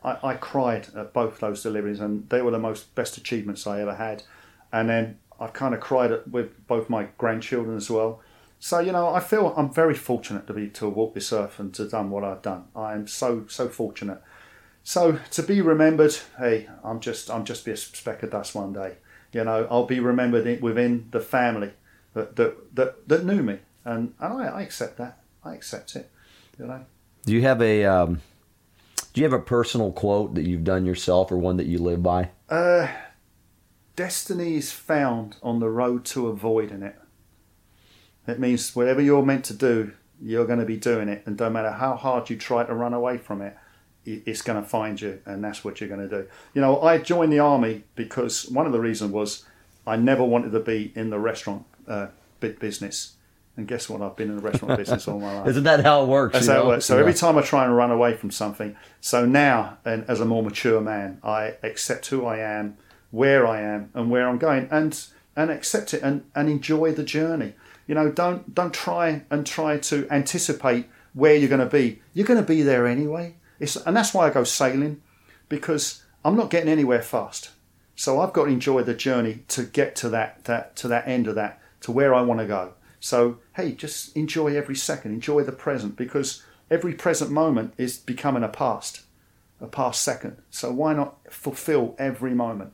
I, I cried at both those deliveries, and they were the most best achievements I ever had. And then I kind of cried at, with both my grandchildren as well. So you know, I feel I'm very fortunate to be to walk this earth and to have done what I've done. I am so so fortunate. So to be remembered, hey, I'm just I'm just be a speck of dust one day. You know, I'll be remembered within the family that that that, that knew me, and, and I, I accept that. I accept it. You know. Do you have a um, Do you have a personal quote that you've done yourself, or one that you live by? Uh, destiny is found on the road to avoiding it. It means whatever you're meant to do, you're going to be doing it, and no matter how hard you try to run away from it, it's going to find you, and that's what you're going to do. You know, I joined the army because one of the reasons was I never wanted to be in the restaurant uh, business. And guess what? I've been in the restaurant [laughs] business all my life. Isn't that how it works? That's how it works. So yeah. every time I try and run away from something, so now, and as a more mature man, I accept who I am, where I am, and where I'm going, and and accept it and, and enjoy the journey. You know, don't don't try and try to anticipate where you're going to be. You're going to be there anyway. It's, and that's why I go sailing, because I'm not getting anywhere fast. So I've got to enjoy the journey to get to that, that to that end of that, to where I want to go. So hey, just enjoy every second, enjoy the present, because every present moment is becoming a past, a past second. So why not fulfill every moment?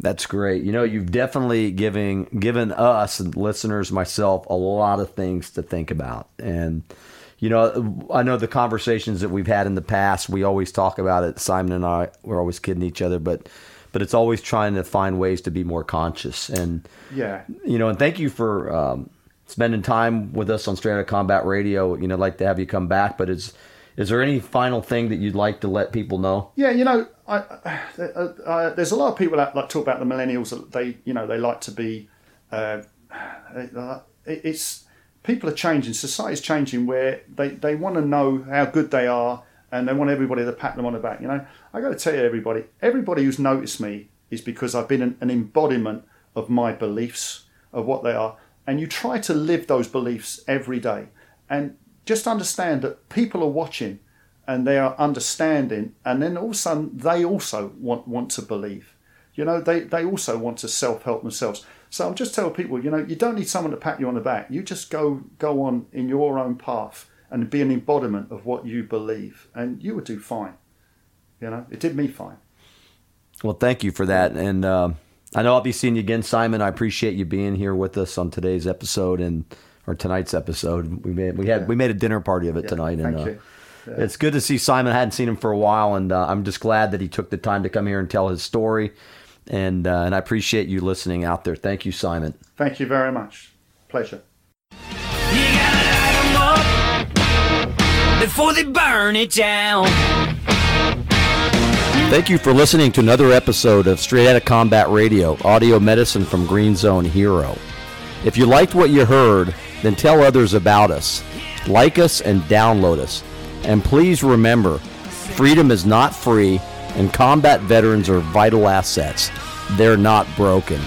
That's great. You know, you've definitely given given us listeners, myself, a lot of things to think about. And you know, I know the conversations that we've had in the past. We always talk about it. Simon and I, we're always kidding each other, but but it's always trying to find ways to be more conscious. And yeah, you know, and thank you for um, spending time with us on Straight Outta Combat Radio. You know, I'd like to have you come back, but is is there any final thing that you'd like to let people know? Yeah, you know, I, uh, uh, there's a lot of people that like talk about the millennials. that They, you know, they like to be. Uh, it's people are changing. Society's changing where they, they want to know how good they are and they want everybody to pat them on the back. You know, I got to tell you, everybody, everybody who's noticed me is because I've been an, an embodiment of my beliefs of what they are, and you try to live those beliefs every day. And just understand that people are watching and they are understanding and then all of a sudden they also want, want to believe. You know they, they also want to self-help themselves. So i'm just telling people you know you don't need someone to pat you on the back. You just go go on in your own path and be an embodiment of what you believe and you would do fine you know it did me fine well thank you for that and uh, i know i'll be seeing you again simon i appreciate you being here with us on today's episode and or tonight's episode. We made we had yeah. we made a dinner party of it yeah, tonight, and uh, yeah. it's good to see Simon. I hadn't seen him for a while, and uh, I'm just glad that he took the time to come here and tell his story. And uh, and I appreciate you listening out there. Thank you, Simon. Thank you very much. Pleasure. before they burn it down. Thank you for listening to another episode of Straight Outta Combat Radio, audio medicine from Green Zone Hero. If you liked what you heard, then tell others about us. Like us and download us. And please remember, freedom is not free, and combat veterans are vital assets. They're not broken.